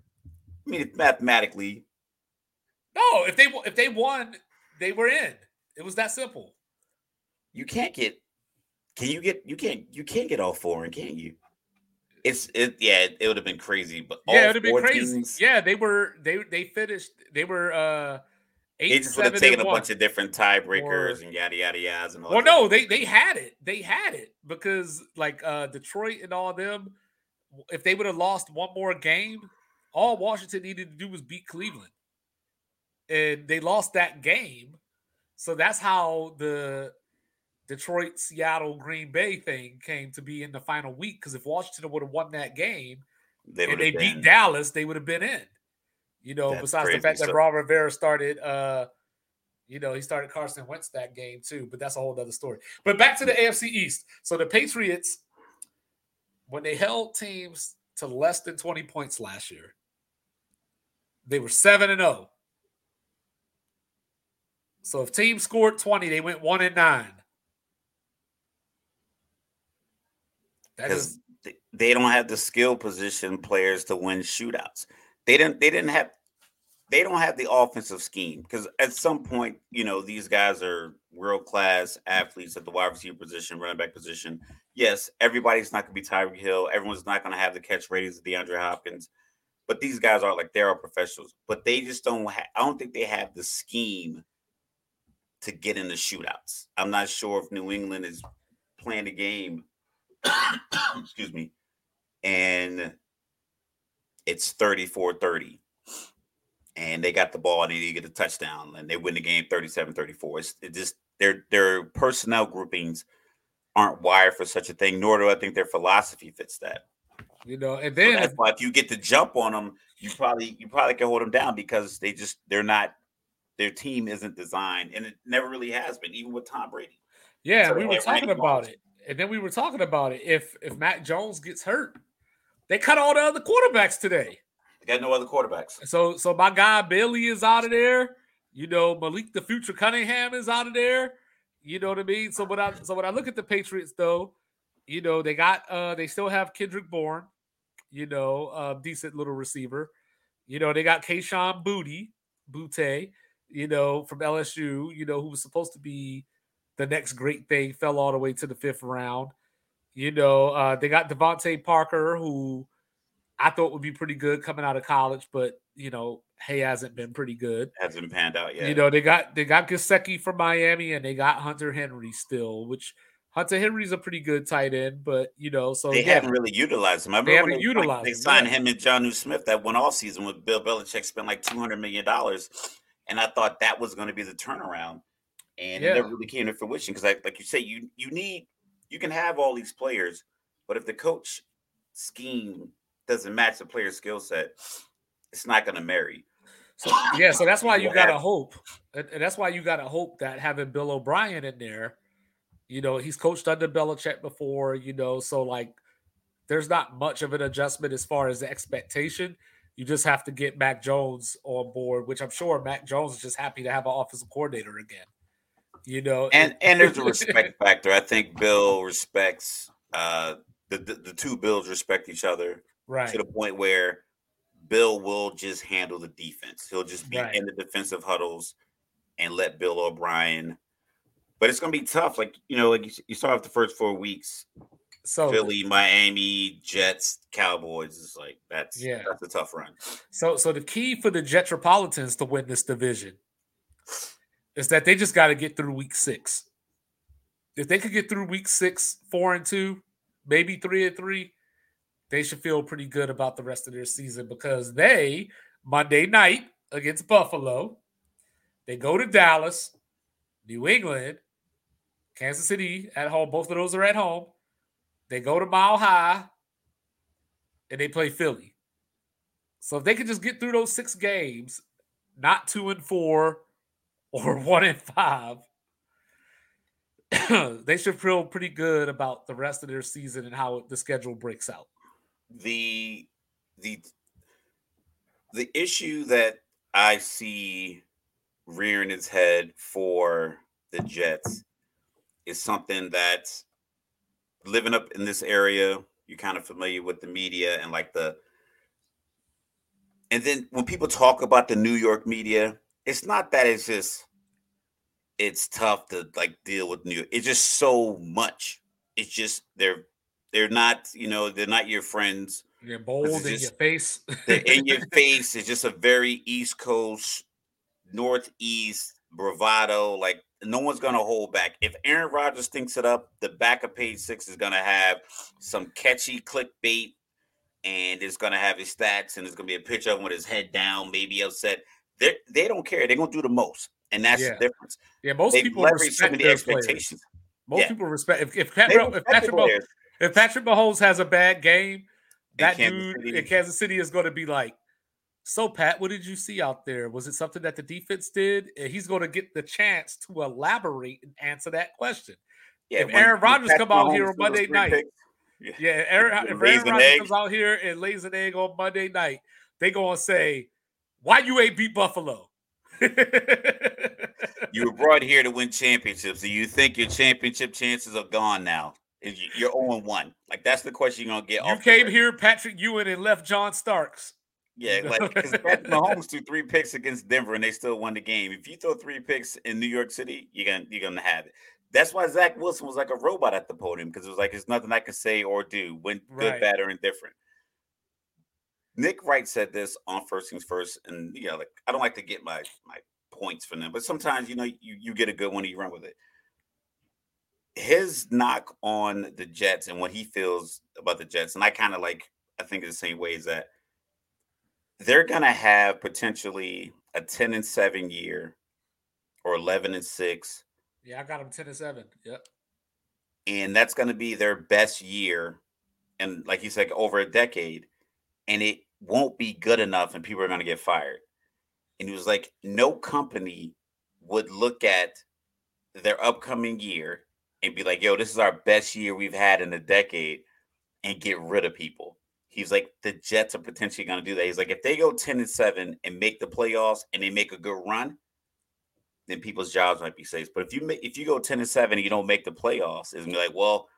I mean, mathematically. No, if they if they won, they were in. It was that simple. You can't get. Can you get? You can't. You can't get all four, and can you? It's it. Yeah, it, it would have been crazy, but yeah, it would have been crazy. Teams, yeah, they were. They they finished. They were. uh Eight, they just would have taken a bunch of different tiebreakers and yada yada yada. And all well, no, they they had it. They had it because like uh Detroit and all them, if they would have lost one more game, all Washington needed to do was beat Cleveland, and they lost that game. So that's how the Detroit, Seattle, Green Bay thing came to be in the final week. Because if Washington would have won that game they and they been. beat Dallas, they would have been in. You know, That's besides the fact that Ron Rivera started, uh, you know, he started Carson Wentz that game too, but that's a whole other story. But back to the AFC East. So the Patriots, when they held teams to less than 20 points last year, they were 7 and 0. So if teams scored 20, they went 1 and 9. Because they don't have the skill position players to win shootouts. They didn't they didn't have they don't have the offensive scheme because at some point, you know, these guys are world class athletes at the wide receiver position, running back position. Yes, everybody's not going to be Tyreek Hill. Everyone's not going to have the catch ratings of DeAndre Hopkins. but these guys are like they are professionals, but they just don't. Ha- I don't think they have the scheme to get in the shootouts. I'm not sure if New England is playing a game. excuse me, and it's 34-30 and they got the ball and they get a touchdown and they win the game 37-34 it's it just their their personnel groupings aren't wired for such a thing nor do i think their philosophy fits that you know, and then so that's why if you get to jump on them, you probably you probably can hold them down because they just they're not their team isn't designed, and it never really has been, even with Tom Brady. Yeah, so we were talking about it, and then we were talking about it. If if Matt Jones gets hurt, they cut all the other quarterbacks today. They got no other quarterbacks. So so my guy Bailey is out of there. You know, Malik the future Cunningham is out of there. You know what I mean? So when I so when I look at the Patriots though, you know, they got uh they still have Kendrick Bourne you know, a decent little receiver. You know, they got Kayshon Booty, Boutte, you know, from LSU, you know, who was supposed to be the next great thing, fell all the way to the fifth round. You know, uh, they got DeVante Parker, who I thought would be pretty good coming out of college, but you know, he hasn't been pretty good. Hasn't panned out yet. You know, they got they got Gesicki from Miami and they got Hunter Henry still, which Hunter Henry's a pretty good tight end, but you know, so they yeah. haven't really utilized him. I they haven't they, utilized. Like, they signed him and Jonnu Smith that one off season with Bill Belichick spent like two hundred million dollars, and I thought that was going to be the turnaround, and yeah. it never really came to fruition because, like, like you say, you you need you can have all these players, but if the coach scheme doesn't match the player's skill set, it's not going to marry. So yeah, so that's why you got to hope, and that's why you got to hope that having Bill O'Brien in there you know, he's coached under Belichick before, you know, so like there's not much of an adjustment as far as the expectation. You just have to get Mac Jones on board, which I'm sure Mac Jones is just happy to have an offensive coordinator again. You know, and and there's a respect factor. I think Bill respects uh the, the, the two Bills respect each other right to the point where Bill will just handle the defense. He'll just be right. in the defensive huddles and let Bill O'Brien but it's going to be tough. Like you know, like you, you saw the first four weeks. So Philly, Miami, Jets, Cowboys is like that's yeah, that's a tough run. So so the key for the Jetropolitans to win this division is that they just got to get through week six. If they could get through week six, four and two, maybe three and three, they should feel pretty good about the rest of their season because they Monday night against Buffalo, they go to Dallas, New England, Kansas City at home. Both of those are at home. They go to Mile High and they play Philly. So if they can just get through those six games, not two and four or one and five, they should feel pretty good about the rest of their season and how the schedule breaks out. The the the issue that I see rearing its head for the Jets is something that living up in this area, you're kind of familiar with the media and like the and then when people talk about the New York media, it's not that it's just it's tough to like deal with New York. It's just so much. It's just they're they're not, you know, they're not your friends. You're bold in just, your face. they're in your face. It's just a very East Coast, Northeast bravado. Like no one's gonna hold back. If Aaron Rodgers thinks it up, the back of page six is gonna have some catchy clickbait, and it's gonna have his stats, and it's gonna be a picture of him with his head down, maybe upset. They they don't care. They're gonna do the most, and that's yeah. the difference. Yeah, most They've people respect so many expectations. Players. Most yeah. people respect if if, Patrick, if Patrick Mahomes, if Patrick Mahomes has a bad game, that dude City. in Kansas City is going to be like, so, Pat, what did you see out there? Was it something that the defense did? And He's going to get the chance to elaborate and answer that question. Yeah, if Aaron Rodgers come out here on Monday night, picks, yeah, yeah Aaron, if Aaron Rodgers comes out here and lays an egg on Monday night, they going to say, "Why you ain't beat Buffalo?" you were brought here to win championships. Do you think your championship chances are gone now? You're 0 1. Like that's the question you're gonna get. You came here, Patrick Ewing, and left John Starks. Yeah, like because Mahomes threw three picks against Denver and they still won the game. If you throw three picks in New York City, you're gonna you're gonna have it. That's why Zach Wilson was like a robot at the podium because it was like there's nothing I can say or do when right. good, bad, or indifferent. Nick Wright said this on First Things First, and you know, like I don't like to get my my points from them, but sometimes you know you you get a good one and you run with it. His knock on the Jets and what he feels about the Jets, and I kind of like I think the same way is that they're gonna have potentially a 10 and 7 year or 11 and 6. Yeah, I got them 10 and 7. Yep. And that's gonna be their best year, and like you said, over a decade, and it won't be good enough, and people are gonna get fired. And he was like, no company would look at their upcoming year and be like, yo, this is our best year we've had in a decade and get rid of people. He's like, the Jets are potentially going to do that. He's like, if they go 10 and 7 and make the playoffs and they make a good run, then people's jobs might be safe. But if you if you go 10 and 7 and you don't make the playoffs, it's gonna be like, well,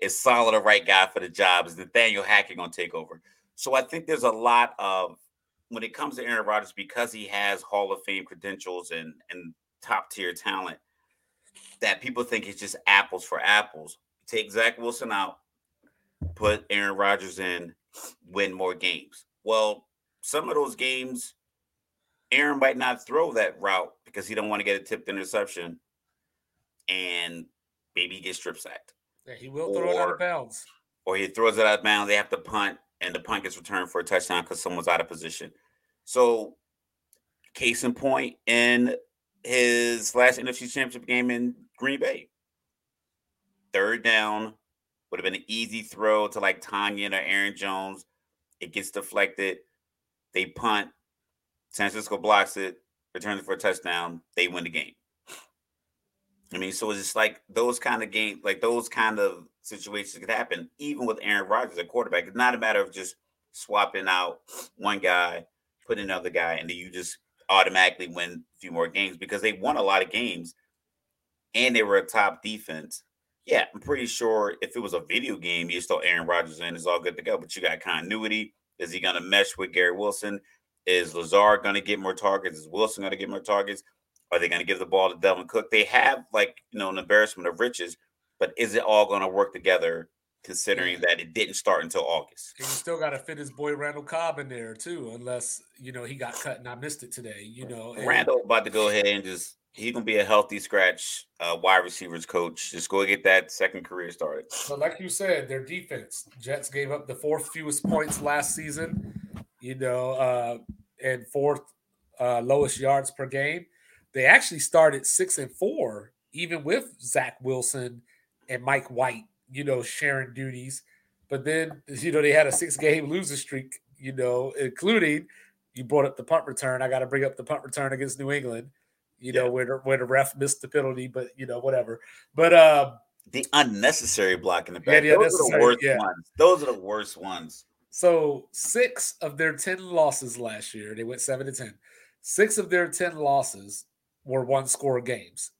is Saleh the right guy for the job? Is Nathaniel Hackett gonna take over? So I think there's a lot of when it comes to Aaron Rodgers, because he has Hall of Fame credentials and and top tier talent, that people think it's just apples for apples. Take Zach Wilson out, put Aaron Rodgers in, win more games. Well, some of those games, Aaron might not throw that route because he don't want to get a tipped interception, and maybe he gets strip sacked. Yeah, he will throw or, it out of bounds. Or he throws it out of bounds. They have to punt, and the punt gets returned for a touchdown because someone's out of position. So, case in point, in his last NFC Championship game in Green Bay, third down would have been an easy throw to like Tonyan or Aaron Jones. It gets deflected. They punt. San Francisco blocks it, returns it for a touchdown. They win the game. I mean, so it's just like those kind of games, like those kind of situations could happen, even with Aaron Rodgers at quarterback. It's not a matter of just swapping out one guy putting another guy, and then you just automatically win a few more games because they won a lot of games and they were a top defense. Yeah, I'm pretty sure if it was a video game, you still Aaron Rodgers in, it's all good to go. But you got continuity. Is he going to mesh with Garrett Wilson? Is Lazard going to get more targets? Is Wilson going to get more targets? Are they going to give the ball to Dalvin Cook? They have like you know an embarrassment of riches, but is it all going to work together considering that it didn't start until August. And you still got to fit his boy Randall Cobb in there too, unless you know he got cut and I missed it today. You know, and, Randall about to go ahead and just he's gonna be a healthy scratch uh, wide receivers coach. Just go get that second career started. So, like you said, their defense Jets gave up the fourth fewest points last season. You know, uh, and fourth uh, lowest yards per game. They actually started six and four, even with Zach Wilson and Mike White you know, sharing duties. But then, you know, they had a six game losing streak, you know, including you brought up the punt return. I got to bring up the punt return against New England, you yeah. know, where the, where the ref missed the penalty, but, you know, whatever. But, um, the unnecessary block in the back. Yeah, Those are the worst yeah. ones. Those are the worst ones. So six of their 10 losses last year, they went seven to 10. Six of their 10 losses were one score games.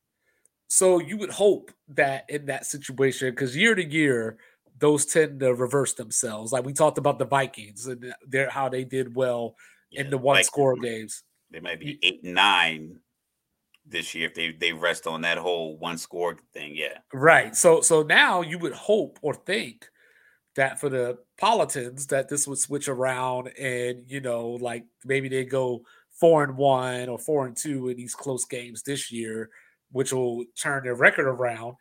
So you would hope that in that situation, because year to year, those tend to reverse themselves. Like we talked about the Vikings and uh, their how they did well yeah, in the one Vikings, score games. They might be eight nine this year if they they rest on that whole one score thing. Yeah. Right. So so now you would hope or think that for the Politans that this would switch around and you know like maybe they go four and one or four and two in these close games this year which will turn their record around,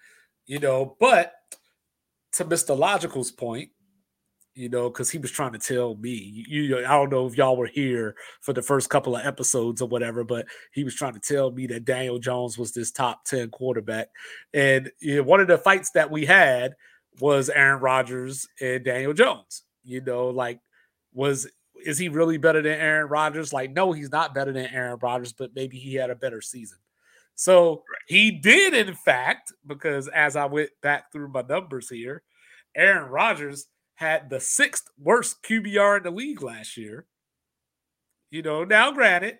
you know. But to Mr. Logical's point, you know, because he was trying to tell me, you, I don't know if y'all were here for the first couple of episodes or whatever, but he was trying to tell me that Daniel Jones was this top 10 quarterback. And you know, one of the fights that we had was Aaron Rodgers and Daniel Jones. You know, like, was is he really better than Aaron Rodgers? Like, no, he's not better than Aaron Rodgers, but maybe he had a better season. So he did, in fact, because as I went back through my numbers here, Aaron Rodgers had the sixth worst QBR in the league last year. You know, now granted,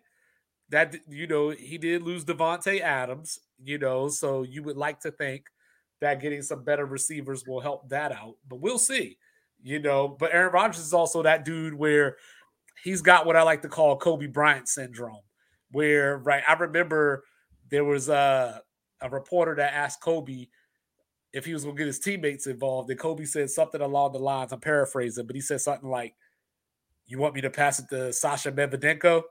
that you know he did lose Davante Adams. You know, so you would like to think that getting some better receivers will help that out, but we'll see. You know, but Aaron Rodgers is also that dude where he's got what I like to call Kobe Bryant syndrome, where right. I remember there was a, a reporter that asked Kobe if he was going to get his teammates involved. And Kobe said something along the lines, I'm paraphrasing, but he said something like, You want me to pass it to Sasha Medvedenko?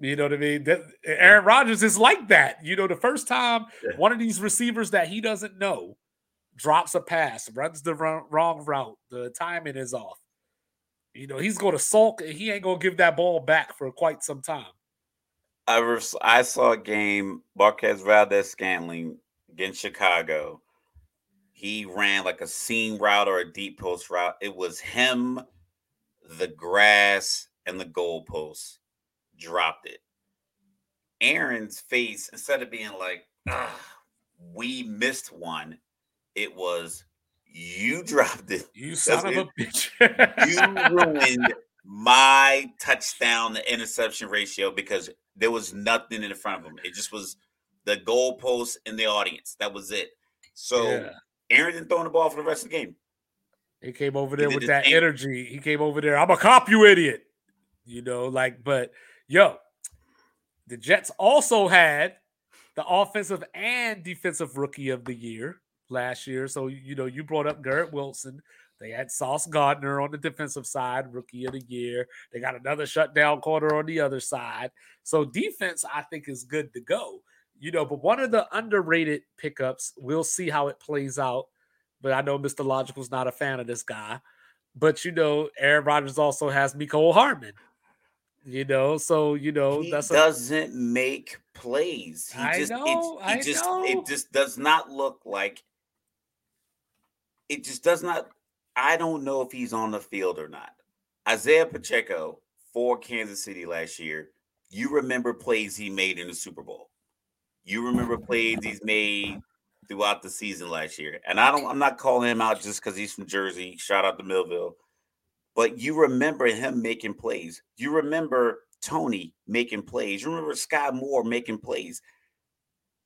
You know what I mean? That, Aaron Rodgers is like that. You know, the first time yeah. one of these receivers that he doesn't know drops a pass, runs the wrong, wrong route, the timing is off. You know, he's going to sulk and he ain't going to give that ball back for quite some time. I, I saw a game, Marquez Valdes-Scantling against Chicago. He ran like a seam route or a deep post route. It was him, the grass, and the goalpost dropped it. Aaron's face, instead of being like, we missed one, it was you dropped it. You son of a bitch. you ruined my touchdown to interception ratio because there was nothing in front of him. It just was the goalpost in the audience. That was it. So yeah. Aaron didn't throw the ball for the rest of the game. He came over there with that energy. He came over there. I'm a cop, you idiot. You know, like, but Yo, the Jets also had the offensive and defensive rookie of the year last year. So, you know, you brought up Garrett Wilson. They had Sauce Gardner on the defensive side, rookie of the year. They got another shutdown corner on the other side. So, defense, I think, is good to go. You know, but one of the underrated pickups, we'll see how it plays out. But I know Mr. Logical's not a fan of this guy. But, you know, Aaron Rodgers also has Mecole Hardman you know, so you know he doesn't a... make plays. He I just know, it, I just know. it just does not look like it just does not I don't know if he's on the field or not. Isaiah Pacheco for Kansas City last year, you remember plays he made in the Super Bowl. You remember plays he's made throughout the season last year. And I don't I'm not calling him out just because he's from Jersey. Shout out to Millville but you remember him making plays. You remember Toney making plays. You remember Skyy Moore making plays.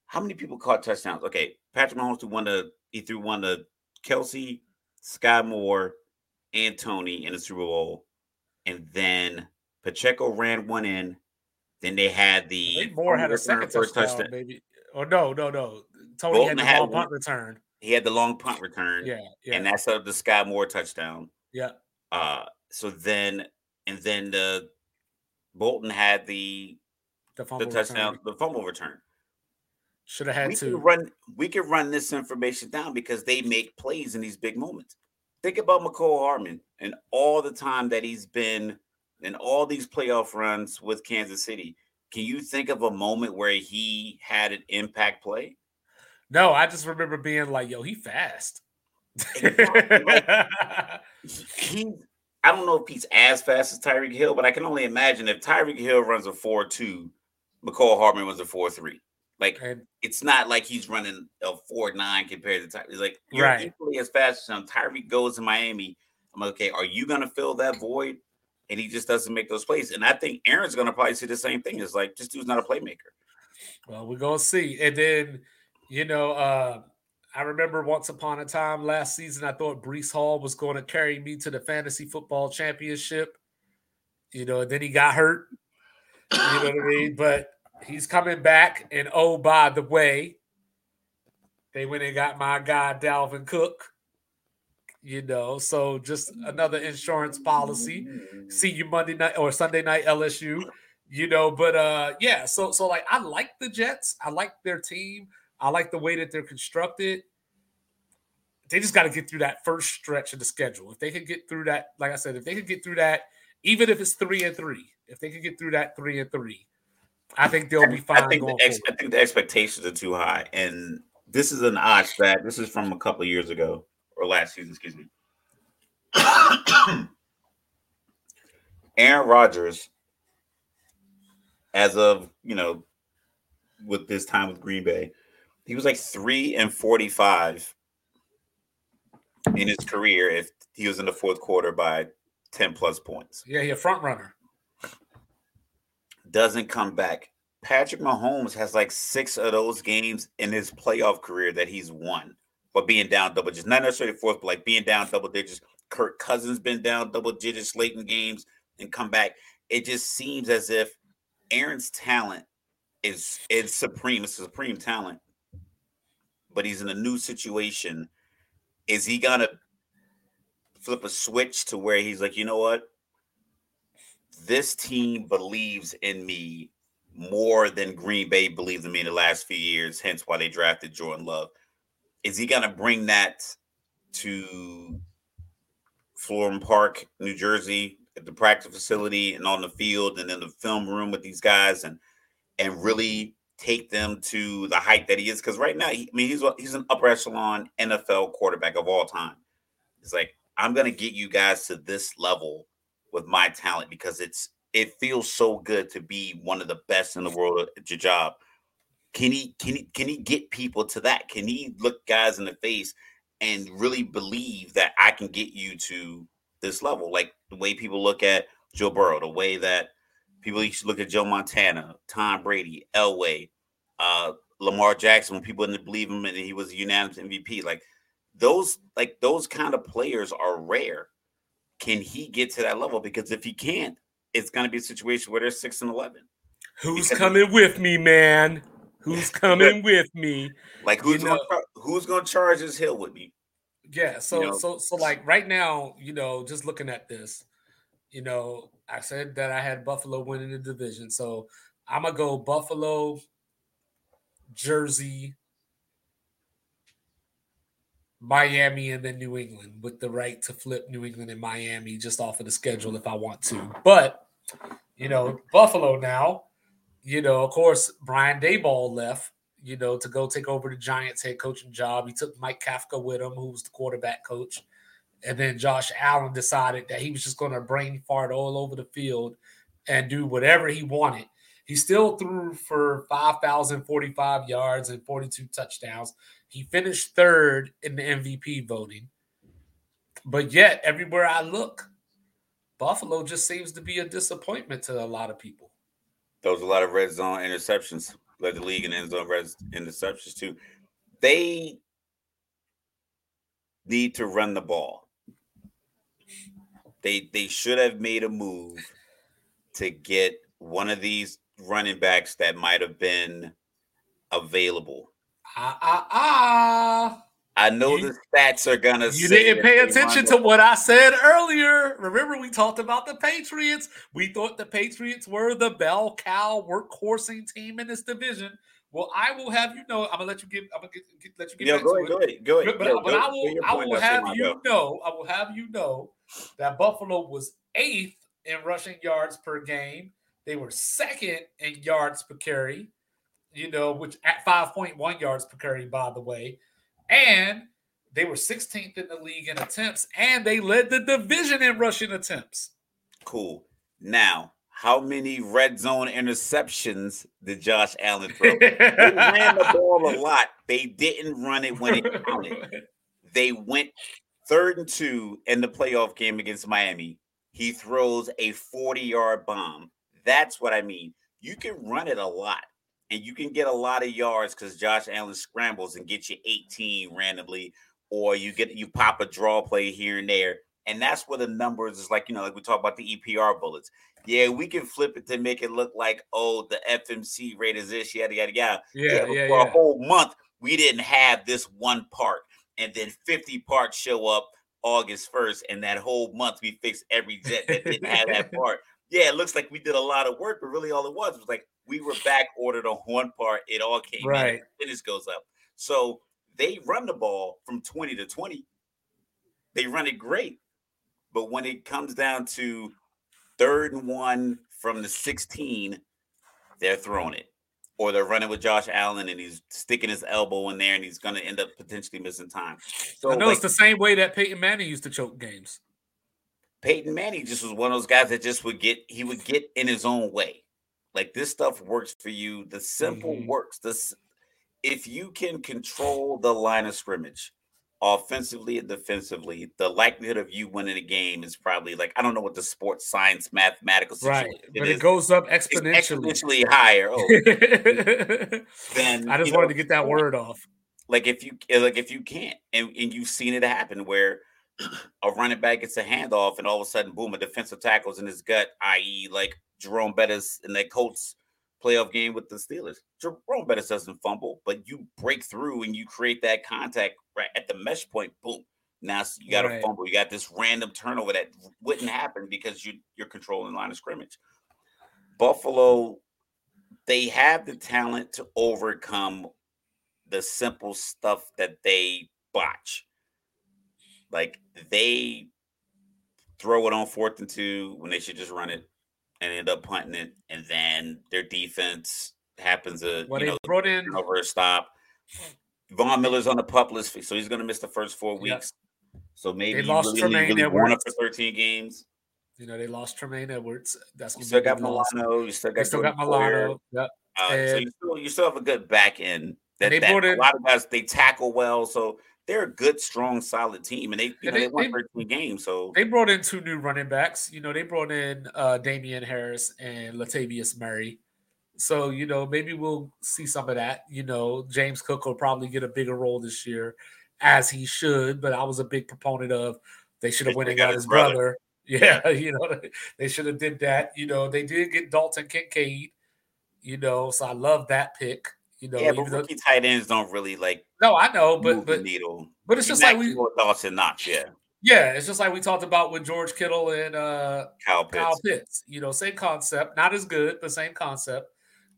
How many people caught touchdowns? Okay, Patrick Mahomes threw one to he threw one to Kelce, Skyy Moore, and Toney in the Super Bowl, and then Pacheco ran one in. Then they had the Moore had a second touchdown, touchdown, maybe. Or no, no, no. Tony Bolton had the long punt return. He had the long punt return. Yeah, yeah. And that set up the Skyy Moore touchdown. Yeah. Uh, so then, and then the Bolton had the the, the touchdown, return. the fumble return. Should have had we to could run. We could run this information down because they make plays in these big moments. Think about Mecole Hardman and all the time that he's been in all these playoff runs with Kansas City. Can you think of a moment where he had an impact play? No, I just remember being like, "Yo, he fast." he, I don't know if he's as fast as Tyreek Hill, but I can only imagine if Tyreek Hill runs a 4 2, Mecole Hardman runs a 4 3. Like, and, it's not like he's running a 4 9 compared to Tyreek. It's like, you're right. equally as fast as him. Tyreek goes to Miami. I'm like, okay, are you going to fill that void? And he just doesn't make those plays. And I think Aaron's going to probably see the same thing. It's like, this dude's not a playmaker. Well, we're going to see. And then, you know, uh, I remember once upon a time last season, I thought Breece Hall was going to carry me to the fantasy football championship. You know, and then he got hurt. You know what I mean? But he's coming back. And oh, by the way, they went and got my guy Dalvin Cook. You know, so just another insurance policy. See you Monday night or Sunday night LSU. You know, but uh yeah, so so like I like the Jets. I like their team. I like the way that they're constructed. They just got to get through that first stretch of the schedule. If they can get through that, like I said, if they can get through that, even if it's three and three, if they can get through that three and three, I think they'll be fine. I think, the, ex- I think the expectations are too high, and this is an odd stat. This is from a couple years ago or last season, excuse me. Aaron Rodgers, as of you know, with this time with Green Bay, he was like three and forty-five in his career if he was in the fourth quarter by ten plus points. Yeah, he a front runner. Doesn't come back. Patrick Mahomes has like six of those games in his playoff career that he's won, but being down double digits, not necessarily fourth, but like being down double digits. Kirk Cousins been down double digits late in games and come back. It just seems as if Aaron's talent is is supreme. It's supreme talent but he's in a new situation. Is he gonna flip a switch to where he's like, you know what? This team believes in me more than Green Bay believed in me in the last few years, hence why they drafted Jordan Love. Is he going to bring that to Florham Park, New Jersey, at the practice facility and on the field and in the film room with these guys and and really take them to the height that he is? Because right now, he, I mean, he's he's an upper echelon NFL quarterback of all time. It's like I'm going to get you guys to this level with my talent because it's it feels so good to be one of the best in the world at your job. Can he can he can he get people to that? Can he look guys in the face and really believe that I can get you to this level? Like the way people look at Joe Burrow, the way that people used to look at Joe Montana, Tom Brady, Elway, uh, Lamar Jackson, when people didn't believe him and he was a unanimous MVP. Like those, like those kind of players are rare. Can he get to that level? Because if he can't, it's going to be a situation where they're six and eleven. Who's because coming with me, man? Who's coming with me? Like who's gonna, who's going to charge this hill with me? Yeah. So you know? so so like right now, you know, just looking at this, you know, I said that I had Buffalo winning the division, so I'm gonna go Buffalo, Jersey, Miami and then New England with the right to flip New England and Miami just off of the schedule if I want to. But, you know, Buffalo now, you know, of course, Brian Daboll left, you know, to go take over the Giants head coaching job. He took Mike Kafka with him, who was the quarterback coach. And then Josh Allen decided that he was just going to brain fart all over the field and do whatever he wanted. He still threw for 5,045 yards and 42 touchdowns. He finished third in the MVP voting. But yet, everywhere I look, Buffalo just seems to be a disappointment to a lot of people. Was a lot of red zone interceptions, led the league in end zone red interceptions too. They need to run the ball. They they should have made a move to get one of these running backs that might have been available Ah, ah, ah. I know you, the stats are gonna. You didn't pay attention to what I said earlier. Remember, we talked about the Patriots. We thought the Patriots were the bell cow workhorsing team in this division. Well, I will have you know. I'm gonna let you give. I'm gonna get, get, let you get. Yo, go ahead, go ahead, go ahead. But, Yo, but go, I will. I will have you know. I will have you know that Buffalo was eighth in rushing yards per game. They were second in yards per carry you know, which at 5.1 yards per carry, by the way. And they were 16th in the league in attempts, and they led the division in rushing attempts. Cool. Now, how many red zone interceptions did Josh Allen throw? they ran the ball a lot. They didn't run it when it counted. They went third and two in the playoff game against Miami. He throws a 40 yard bomb. That's what I mean. You can run it a lot and you can get a lot of yards because Josh Allen scrambles and gets you 18 randomly, or you get you pop a draw play here and there. And that's where the numbers is like, you know, like we talk about the EPR bullets. Yeah, we can flip it to make it look like, oh, the FMC rate is this, yada, yada, yada. Yeah, yeah. yeah for yeah. a whole month, we didn't have this one part. And then 50 parts show up August 1st. And that whole month, we fixed every jet that didn't have that part. Yeah, it looks like we did a lot of work, but really all it was was like, we were back ordered on one part. It all came right. in. Finish goes up. So they run the ball from 20 to 20. They run it great. But when it comes down to third and one from the 16, they're throwing it. Or they're running with Josh Allen and he's sticking his elbow in there and he's going to end up potentially missing time. So I know like, it's the same way that Peyton Manning used to choke games. Peyton Manning just was one of those guys that just would get, he would get in his own way. Like this stuff works for you. The simple mm-hmm. works. This if you can control the line of scrimmage offensively and defensively, the likelihood of you winning a game is probably like I don't know what the sports science mathematical right, but is. it goes up exponentially, exponentially higher. Oh, then I just wanted know, to get that word off. Like if you like if you can't, and, and you've seen it happen where a running back gets a handoff, and all of a sudden, boom, a defensive tackle's in his gut, i.e., like Jerome Bettis in that Colts playoff game with the Steelers. Jerome Bettis doesn't fumble, but you break through and you create that contact right at the mesh point. Boom. Now you got right. a fumble. You got this random turnover that wouldn't happen because you you're controlling line of scrimmage. Buffalo, they have the talent to overcome the simple stuff that they botch. Like they throw it on fourth and two when they should just run it and end up punting it, and then their defense happens to well, you know brought in over a stop. Von Miller's on the pup list, so he's going to miss the first four weeks. Yep. So maybe they lost really, Tremaine really Edwards. for 13 games. You know, they lost Tremaine Edmunds. That's you still got Milano. You still got, still got Milano. Yep. Uh, so you still, you still have a good back end. That, they that, in, a lot of guys they tackle well, so they're a good, strong, solid team, and they you know, they, they won 13 games. So they brought in two new running backs. You know, they brought in uh, Damien Harris and Latavius Murray. So, you know, maybe we'll see some of that. You know, James Cook will probably get a bigger role this year, as he should. But I was a big proponent of they should have went and got his brother. brother. Yeah, yeah, you know, they should have did that. You know, they did get Dalton Kincaid. You know, so I love that pick. You know, yeah, but rookie though, tight ends don't really like. No, I know, but but needle. But it's just like we Dawson Knox, yeah. Yeah, it's just like we talked about with George Kittle and uh Kyle Pitts. Kyle Pitts. You know, same concept, not as good, but same concept.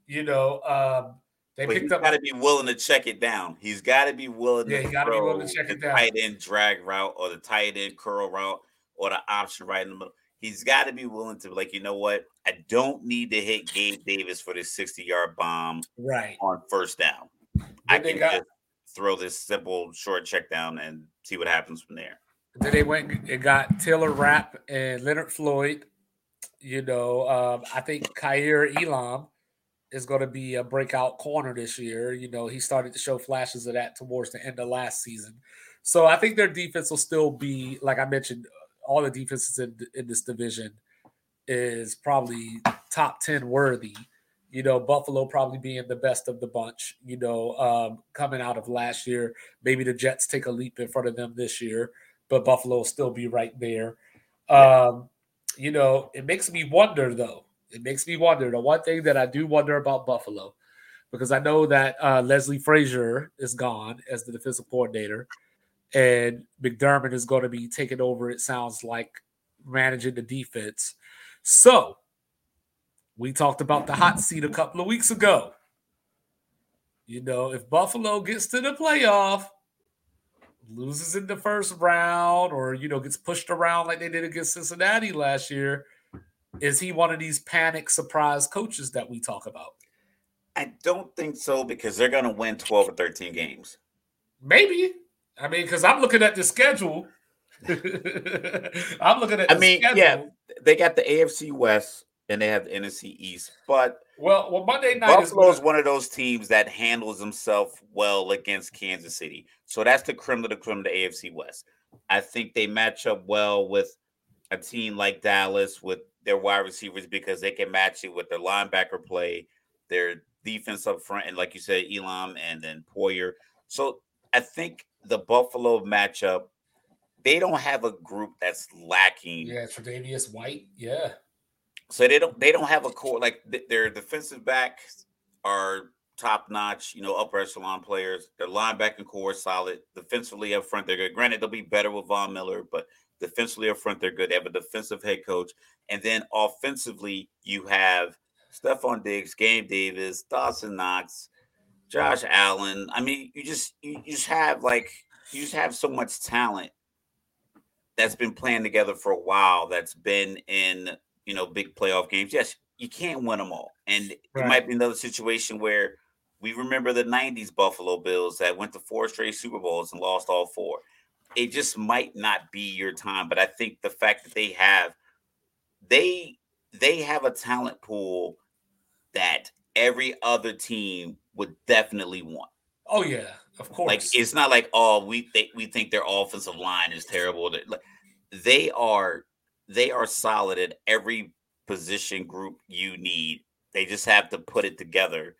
You know, um, they but picked up. Got to be willing to check it down. He's got to be willing. Yeah, he got to be willing to check it down. Tight end drag route or the tight end curl route or the option right in the middle. He's got to be willing to like, you know what? I don't need to hit Gabe Davis for this sixty-yard bomb right on first down. Then I can got, just throw this simple short check down and see what happens from there. Then they went and got Taylor Rapp and Leonard Floyd. You know, um, I think Kaiir Elam is going to be a breakout corner this year. You know, he started to show flashes of that towards the end of last season. So I think their defense will still be, like I mentioned, all the defenses in, in this division is probably top 10 worthy. You know, Buffalo probably being the best of the bunch, you know, um, coming out of last year. Maybe the Jets take a leap in front of them this year, but Buffalo will still be right there. Um, you know, it makes me wonder, though, it makes me wonder. The one thing that I do wonder about Buffalo, because I know that uh, Leslie Frazier is gone as the defensive coordinator, and McDermott is going to be taking over. It sounds like managing the defense. So we talked about the hot seat a couple of weeks ago. You know, if Buffalo gets to the playoff, loses in the first round, or you know, gets pushed around like they did against Cincinnati last year, is he one of these panic surprise coaches that we talk about? I don't think so because they're going to win 12 or 13 games. Maybe. I mean, because I'm looking at the schedule. I'm looking at. I mean, schedule. yeah, they got the AFC West and they have the NFC East, but well, well, Monday night Buffalo is one of those teams that handles himself well against Kansas City. So that's the creme de the creme of the AFC West. I think they match up well with a team like Dallas with their wide receivers because they can match it with their linebacker play, their defense up front, and like you said, Elam and then Poyer. So I think the Buffalo matchup, they don't have a group that's lacking. Yeah, Tre'Davious White. Yeah. So they don't they don't have a core like their defensive backs are top notch, you know, upper echelon players. Their linebacking core is solid. Defensively up front, they're good. Granted, they'll be better with Von Miller, but defensively up front, they're good. They have a defensive head coach. And then offensively, you have Stefon Diggs, Gabe Davis, Dawson Knox, Josh Allen. I mean, you just you, you just have like you just have so much talent that's been playing together for a while. That's been in you know big playoff games. Yes, you can't win them all, and right. it might be another situation where we remember the '90s Buffalo Bills that went to four straight Super Bowls and lost all four. It just might not be your time, but I think the fact that they have they they have a talent pool that every other team would definitely want. Oh yeah, of course. Like it's not like oh we they, we think their offensive line is terrible. They are they are solid at every position group you need. They just have to put it together.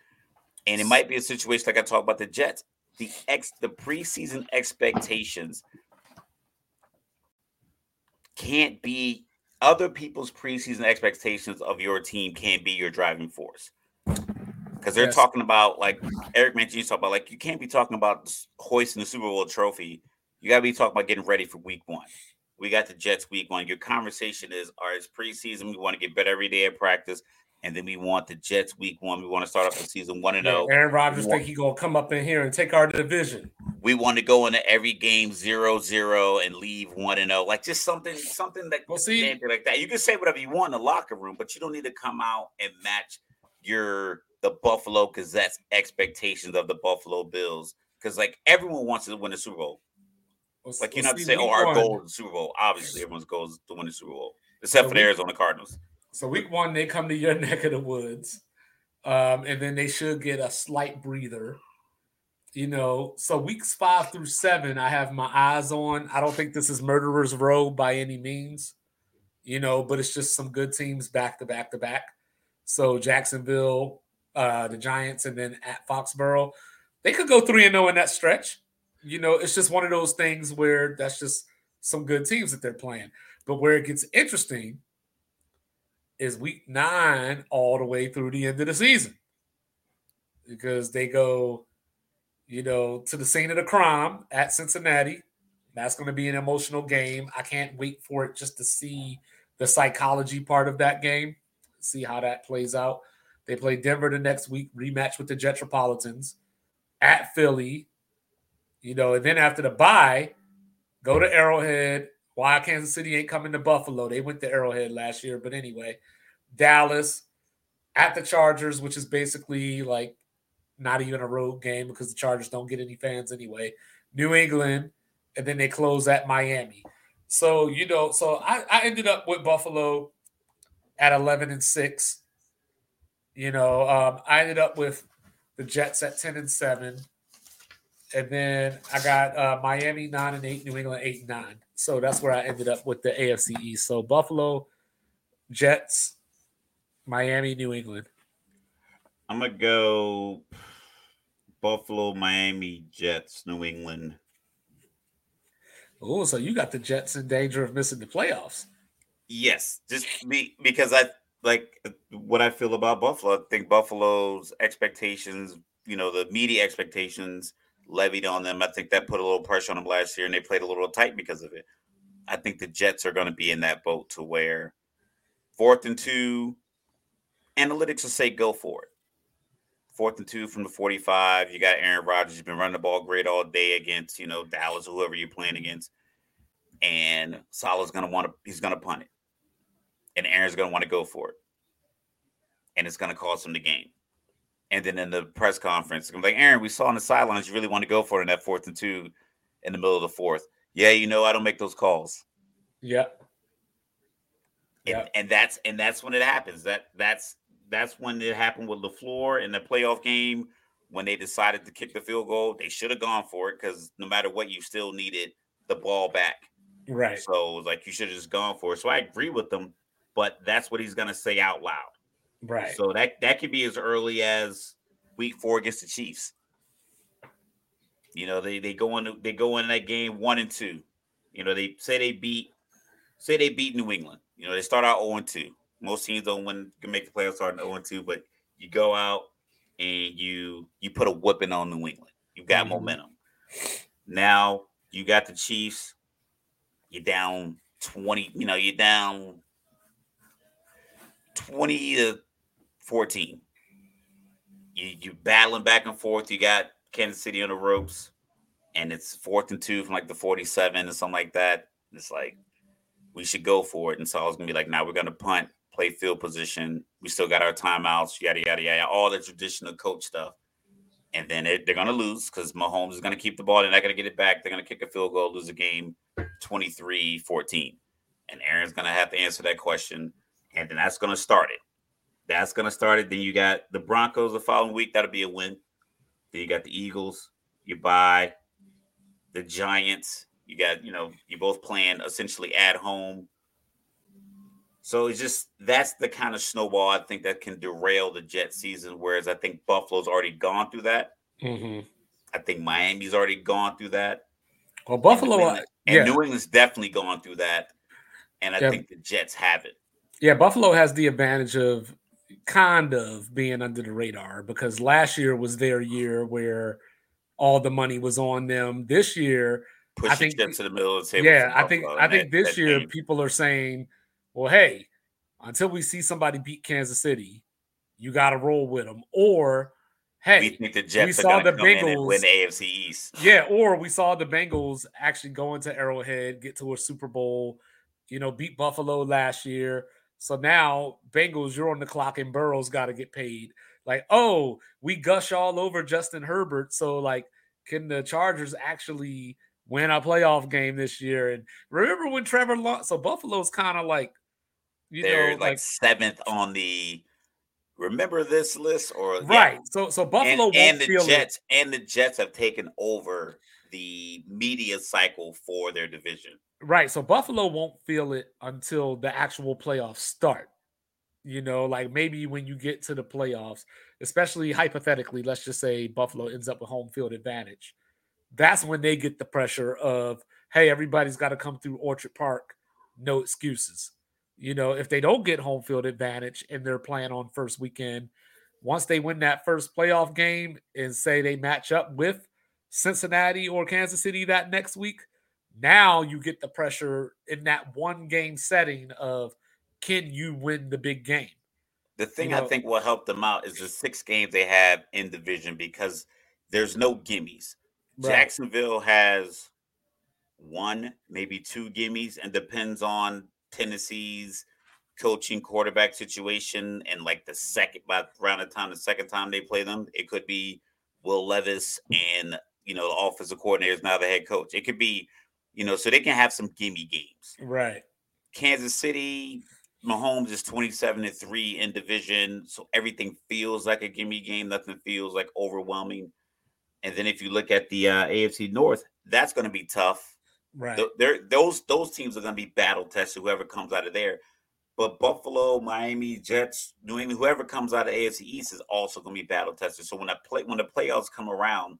And it might be a situation like I talked about the Jets. The ex the preseason expectations can't be other people's preseason expectations of your team can't be your driving force because they're yes. talking about like Eric mentioned. You talk about like you can't be talking about hoisting the Super Bowl trophy you got to be talking about getting ready for week one. We got the Jets week one. Your conversation is, all right, it's preseason. We want to get better every day at practice. And then we want the Jets week one. We want to start off the season one and zero. Oh. Aaron Rodgers think he gonna come up in here and take our division. We want to go into every game zero zero and leave one and zero, like just something something that well, see, like that. You can say whatever you want in the locker room, but you don't need to come out and match your the Buffalo Gazette's expectations of the Buffalo Bills because like everyone wants to win the Super Bowl. Like you're not saying, "Oh, our goal is the Super Bowl." Obviously, everyone's goal is to win the Super Bowl, except so for the Arizona Cardinals. So week one, they come to your neck of the woods, um, and then they should get a slight breather. You know, so weeks five through seven, I have my eyes on. I don't think this is murderers row by any means, you know, but it's just some good teams back to back to back. So Jacksonville, uh, the Giants, and then at Foxborough, they could go three and zero oh in that stretch. You know, it's just one of those things where that's just some good teams that they're playing. But where it gets interesting is week nine all the way through the end of the season because they go, you know, to the scene of the crime at Cincinnati. That's going to be an emotional game. I can't wait for it just to see the psychology part of that game, see how that plays out. They play Denver the next week, rematch with the Jetropolitans at Philly, you know, and then after the bye, go to Arrowhead, why Kansas City ain't coming to Buffalo? They went to Arrowhead last year, but anyway, Dallas at the Chargers, which is basically like not even a road game because the Chargers don't get any fans anyway. New England, and then they close at Miami. So you know, so I, I ended up with Buffalo at eleven and six. You know, um, I ended up with the Jets at ten and seven. And then I got uh, Miami nine and eight, New England eight and nine. So that's where I ended up with the AFC East. So Buffalo, Jets, Miami, New England. I'm gonna go Buffalo, Miami, Jets, New England. Oh, so you got the Jets in danger of missing the playoffs? Yes, just be, because I like what I feel about Buffalo. I think Buffalo's expectations, you know, the media expectations levied on them. I think that put a little pressure on them last year, and they played a little tight because of it. I think the Jets are going to be in that boat to where fourth and two, analytics will say go for it. Fourth and two from the 45. You got Aaron Rodgers. You've been running the ball great all day against, you know, Dallas or whoever you're playing against. And Saleh's going to want to, he's going to punt it. And Aaron's going to want to go for it. And it's going to cost him the game. And then in the press conference, I'm like, Aaron, we saw on the sidelines you really want to go for it in that fourth and two in the middle of the fourth. Yeah, you know, I don't make those calls. Yeah. And, yeah. and that's and that's when it happens. That that's that's when it happened with LaFleur in the playoff game when they decided to kick the field goal. They should have gone for it because no matter what, you still needed the ball back. Right. So like you should have just gone for it. So I agree with them, but that's what he's gonna say out loud. Right. So that that could be as early as week four against the Chiefs. You know, they they go in they go in that game one and two. You know, they say they beat say they beat New England. You know, they start out 0 and 2. Most teams don't win can make the playoffs starting 0 and 2, but you go out and you you put a whipping on New England. You've got mm-hmm. momentum. Now you got the Chiefs. You're down 20, you know, you're down 20 to 14. You you battling back and forth. You got Kansas City on the ropes, and it's fourth and two from like the 47 or something like that. It's like we should go for it. And so I was gonna be like, now we're gonna punt, play field position. We still got our timeouts, yada yada yada, all the traditional coach stuff. And then it, they're gonna lose because Mahomes is gonna keep the ball. They're not gonna get it back. They're gonna kick a field goal, lose a game 23-14. And Aaron's gonna have to answer that question. And then that's gonna start it. That's gonna start it. Then you got the Broncos the following week. That'll be a win. Then you got the Eagles. You buy the Giants. You got, you know, you both playing essentially at home. So it's just that's the kind of snowball I think that can derail the Jet season. Whereas I think Buffalo's already gone through that. Mm-hmm. I think Miami's already gone through that. Well, Buffalo and New England, yeah. and New England's definitely gone through that, and I yeah. think the Jets have it. Yeah, Buffalo has the advantage of kind of being under the radar because last year was their year where all the money was on them. This year, push I think, chips to the middle of the table. Yeah, I think I think that, this that year game. people are saying, well, hey, until we see somebody beat Kansas City, you got to roll with them. Or hey, we think the Jets we saw the Bengals win the AFC East. Yeah, or we saw the Bengals actually go into Arrowhead, get to a Super Bowl, you know, beat Buffalo last year. So now Bengals, you're on the clock, and Burrow's got to get paid. Like, oh, we gush all over Justin Herbert. So like, can the Chargers actually win a playoff game this year? And remember when Trevor lost? So Buffalo's kind of like, you They're know, like, like seventh on the remember this list or right yeah. so so buffalo and, and the jets it. and the jets have taken over the media cycle for their division. Right so buffalo won't feel it until the actual playoffs start you know like maybe when you get to the playoffs especially hypothetically let's just say buffalo ends up with home field advantage. That's when they get the pressure of hey everybody's got to come through orchard park no excuses. You know, if they don't get home field advantage and they're playing on first weekend, once they win that first playoff game and say they match up with Cincinnati or Kansas City that next week, now you get the pressure in that one game setting of can you win the big game? The thing you know, I think will help them out is the six games they have in division because there's no gimmies. Right. Jacksonville has one, maybe two gimmies, and depends on Tennessee's coaching quarterback situation and like the second by around the time the second time they play them, it could be Will Levis and you know the offensive coordinator is now the head coach. It could be, you know, so they can have some gimme games. Right. Kansas City, Mahomes is 27 to 3 in division. So everything feels like a gimme game. Nothing feels like overwhelming. And then if you look at the uh, AFC North, that's going to be tough Right. They're, those those teams are going to be battle tested. Whoever comes out of there, but Buffalo, Miami, Jets, New England, whoever comes out of AFC East is also going to be battle tested. So when I play when the playoffs come around,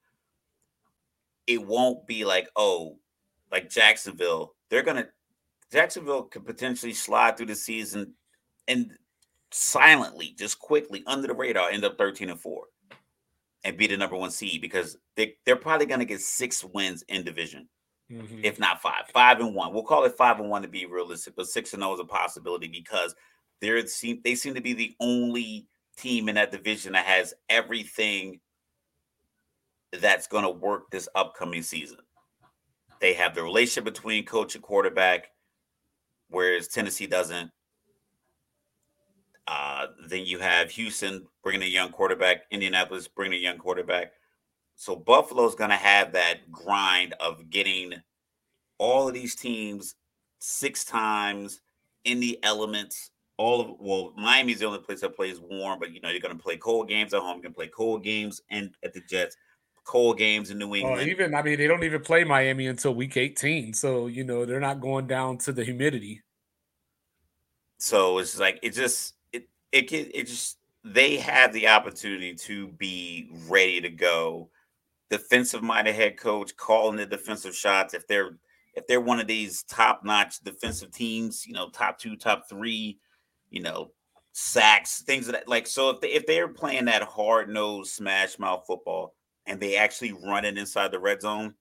it won't be like oh, like Jacksonville. They're gonna Jacksonville could potentially slide through the season and silently, just quickly under the radar, end up thirteen and four and be the number one seed because they, they're probably going to get six wins in division mm-hmm. if not five, five and one. We'll call it five and one to be realistic, but six and zero is a possibility because they're seem they seem to be the only team in that division that has everything that's going to work this upcoming season. They have the relationship between coach and quarterback, whereas Tennessee doesn't. Uh, then you have Houston bringing a young quarterback, Indianapolis bringing a young quarterback. So Buffalo's going to have that grind of getting all of these teams six times in the elements. All of well, Miami's the only place that plays warm, but you know you're going to play cold games at home. You can play cold games and at the Jets, cold games in New oh, England. Well, even I mean, they don't even play Miami until week 18, so you know they're not going down to the humidity. So it's like it just it it can it just they have the opportunity to be ready to go defensive minded head coach calling the defensive shots. If they're if they're one of these top notch defensive teams, you know, top two, top three, you know, sacks, things that like. So if they, if they're playing that hard nosed smash mouth football and they actually run it inside the red zone,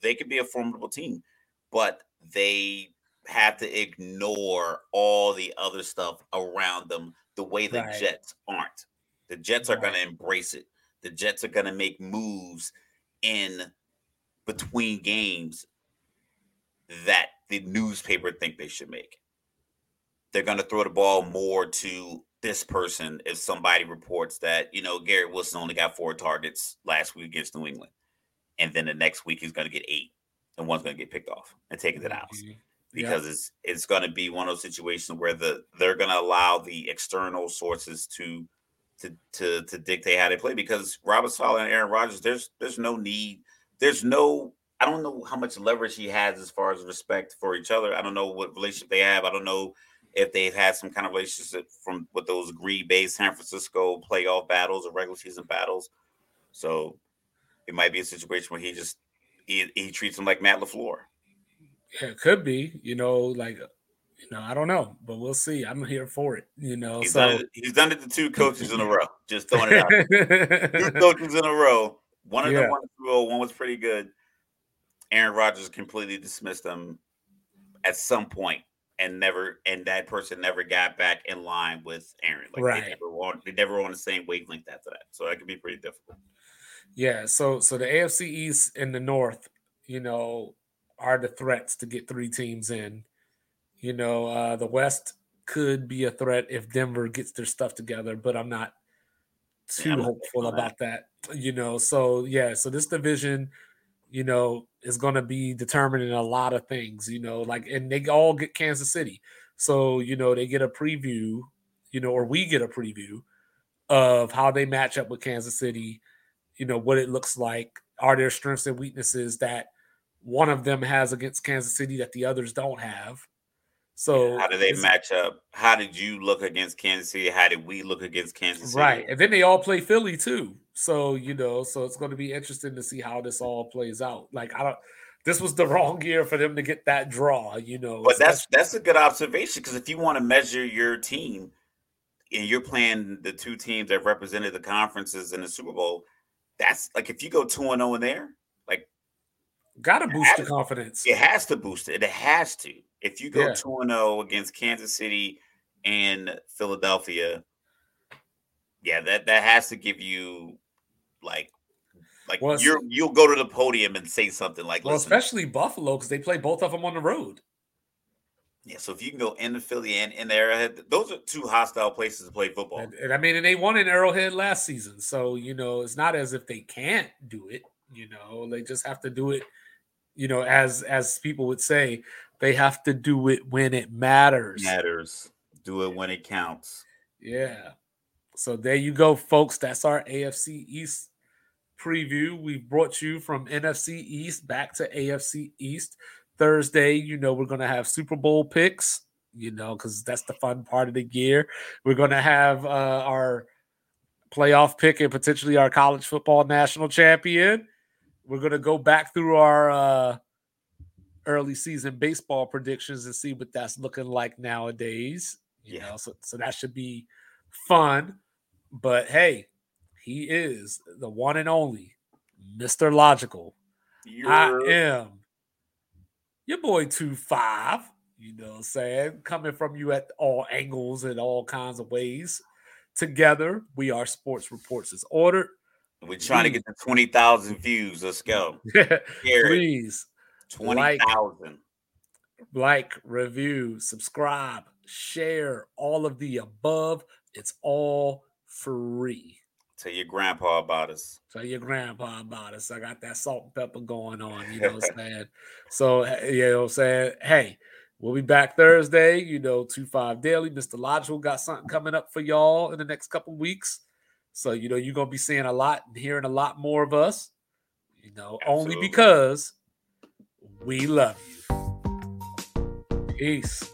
they could be a formidable team. But they have to ignore all the other stuff around them the way the right. Jets aren't. The Jets are going to embrace it the Jets are going to make moves in between games that the newspaper think they should make. They're going to throw the ball more to this person if somebody reports that, you know, Garrett Wilson only got four targets last week against New England. And then the next week he's going to get eight and one's going to get picked off and taken to the house. Mm-hmm. Because it's it's going to be one of those situations where the they're going to allow the external sources to to to to dictate how they play because Robert Saleh and Aaron Rodgers, there's there's no need, there's no I don't know how much leverage he has as far as respect for each other. I don't know what relationship they have. I don't know if they've had some kind of relationship from with those Green Bay, San Francisco playoff battles or regular season battles. So it might be a situation where he just he, he treats him like Matt LaFleur. Yeah, it could be. You know, like you know, I don't know, but we'll see. I'm here for it. You know, he's so done it, he's done it to two coaches in a row. Just throwing it out. two coaches in a row. One of yeah. them won One was pretty good, Aaron Rodgers completely dismissed them at some point and never and that person never got back in line with Aaron. Like right. they never want they never on the same wavelength after that. So that could be pretty difficult. Yeah. So so the AFC East and the North, you know, are the threats to get three teams in. You know, uh, the West could be a threat if Denver gets their stuff together, but I'm not too yeah, hopeful about that. You know, so yeah, so this division, you know, is going to be determining a lot of things. You know, like and they all get Kansas City, so you know they get a preview, you know, or we get a preview of how they match up with Kansas City. You know what it looks like. Are there strengths and weaknesses that one of them has against Kansas City that the others don't have? So how do they match up? How did you look against Kansas City? How did we look against Kansas City? Right. And then they all play Philly too. So, you know, so it's going to be interesting to see how this all plays out. Like I don't this was the wrong year for them to get that draw, you know. But that's that's a good observation because if you want to measure your team and you're playing the two teams that represented the conferences in the Super Bowl, that's like if you go 2 and 0 in there, like gotta boost the confidence. It has to boost it. It has to. If you go 2 and 0 against Kansas City and Philadelphia, yeah, that that has to give you like like well, you're you'll go to the podium and say something like well, especially Buffalo because they play both of them on the road. Yeah, so if you can go in the Philly and in the Arrowhead, those are two hostile places to play football. And, and I mean, and they won in Arrowhead last season, so you know it's not as if they can't do it. You know, they just have to do it. You know, as as people would say, they have to do it when it matters. Matters. Do it when it counts. Yeah. So there you go, folks. That's our AFC East preview. We brought you from NFC East back to AFC East. Thursday, you know, we're going to have Super Bowl picks, you know, because that's the fun part of the year. We're going to have uh, our playoff pick and potentially our college football national champion. We're going to go back through our uh, early season baseball predictions and see what that's looking like nowadays. You yeah. know, so so that should be fun. But hey, he is the one and only Mr. Logical. You're... I am your boy two five. You know what I'm saying? Coming from you at all angles and all kinds of ways. Together, we are Sports Reports as ordered. We're trying Please. to get to 20,000 views. Let's go. Please 20,000. Like, like, review, subscribe, share, all of the above. It's all free. Tell your grandpa about us. Tell your grandpa about us. I got that salt and pepper going on, you know what I'm saying? So, you know what I'm saying? Hey, we'll be back Thursday, you know, 2 5 daily. Mr. Logical got something coming up for y'all in the next couple weeks. So, you know, you're going to be seeing a lot and hearing a lot more of us, you know, Absolutely. only because we love you. Peace.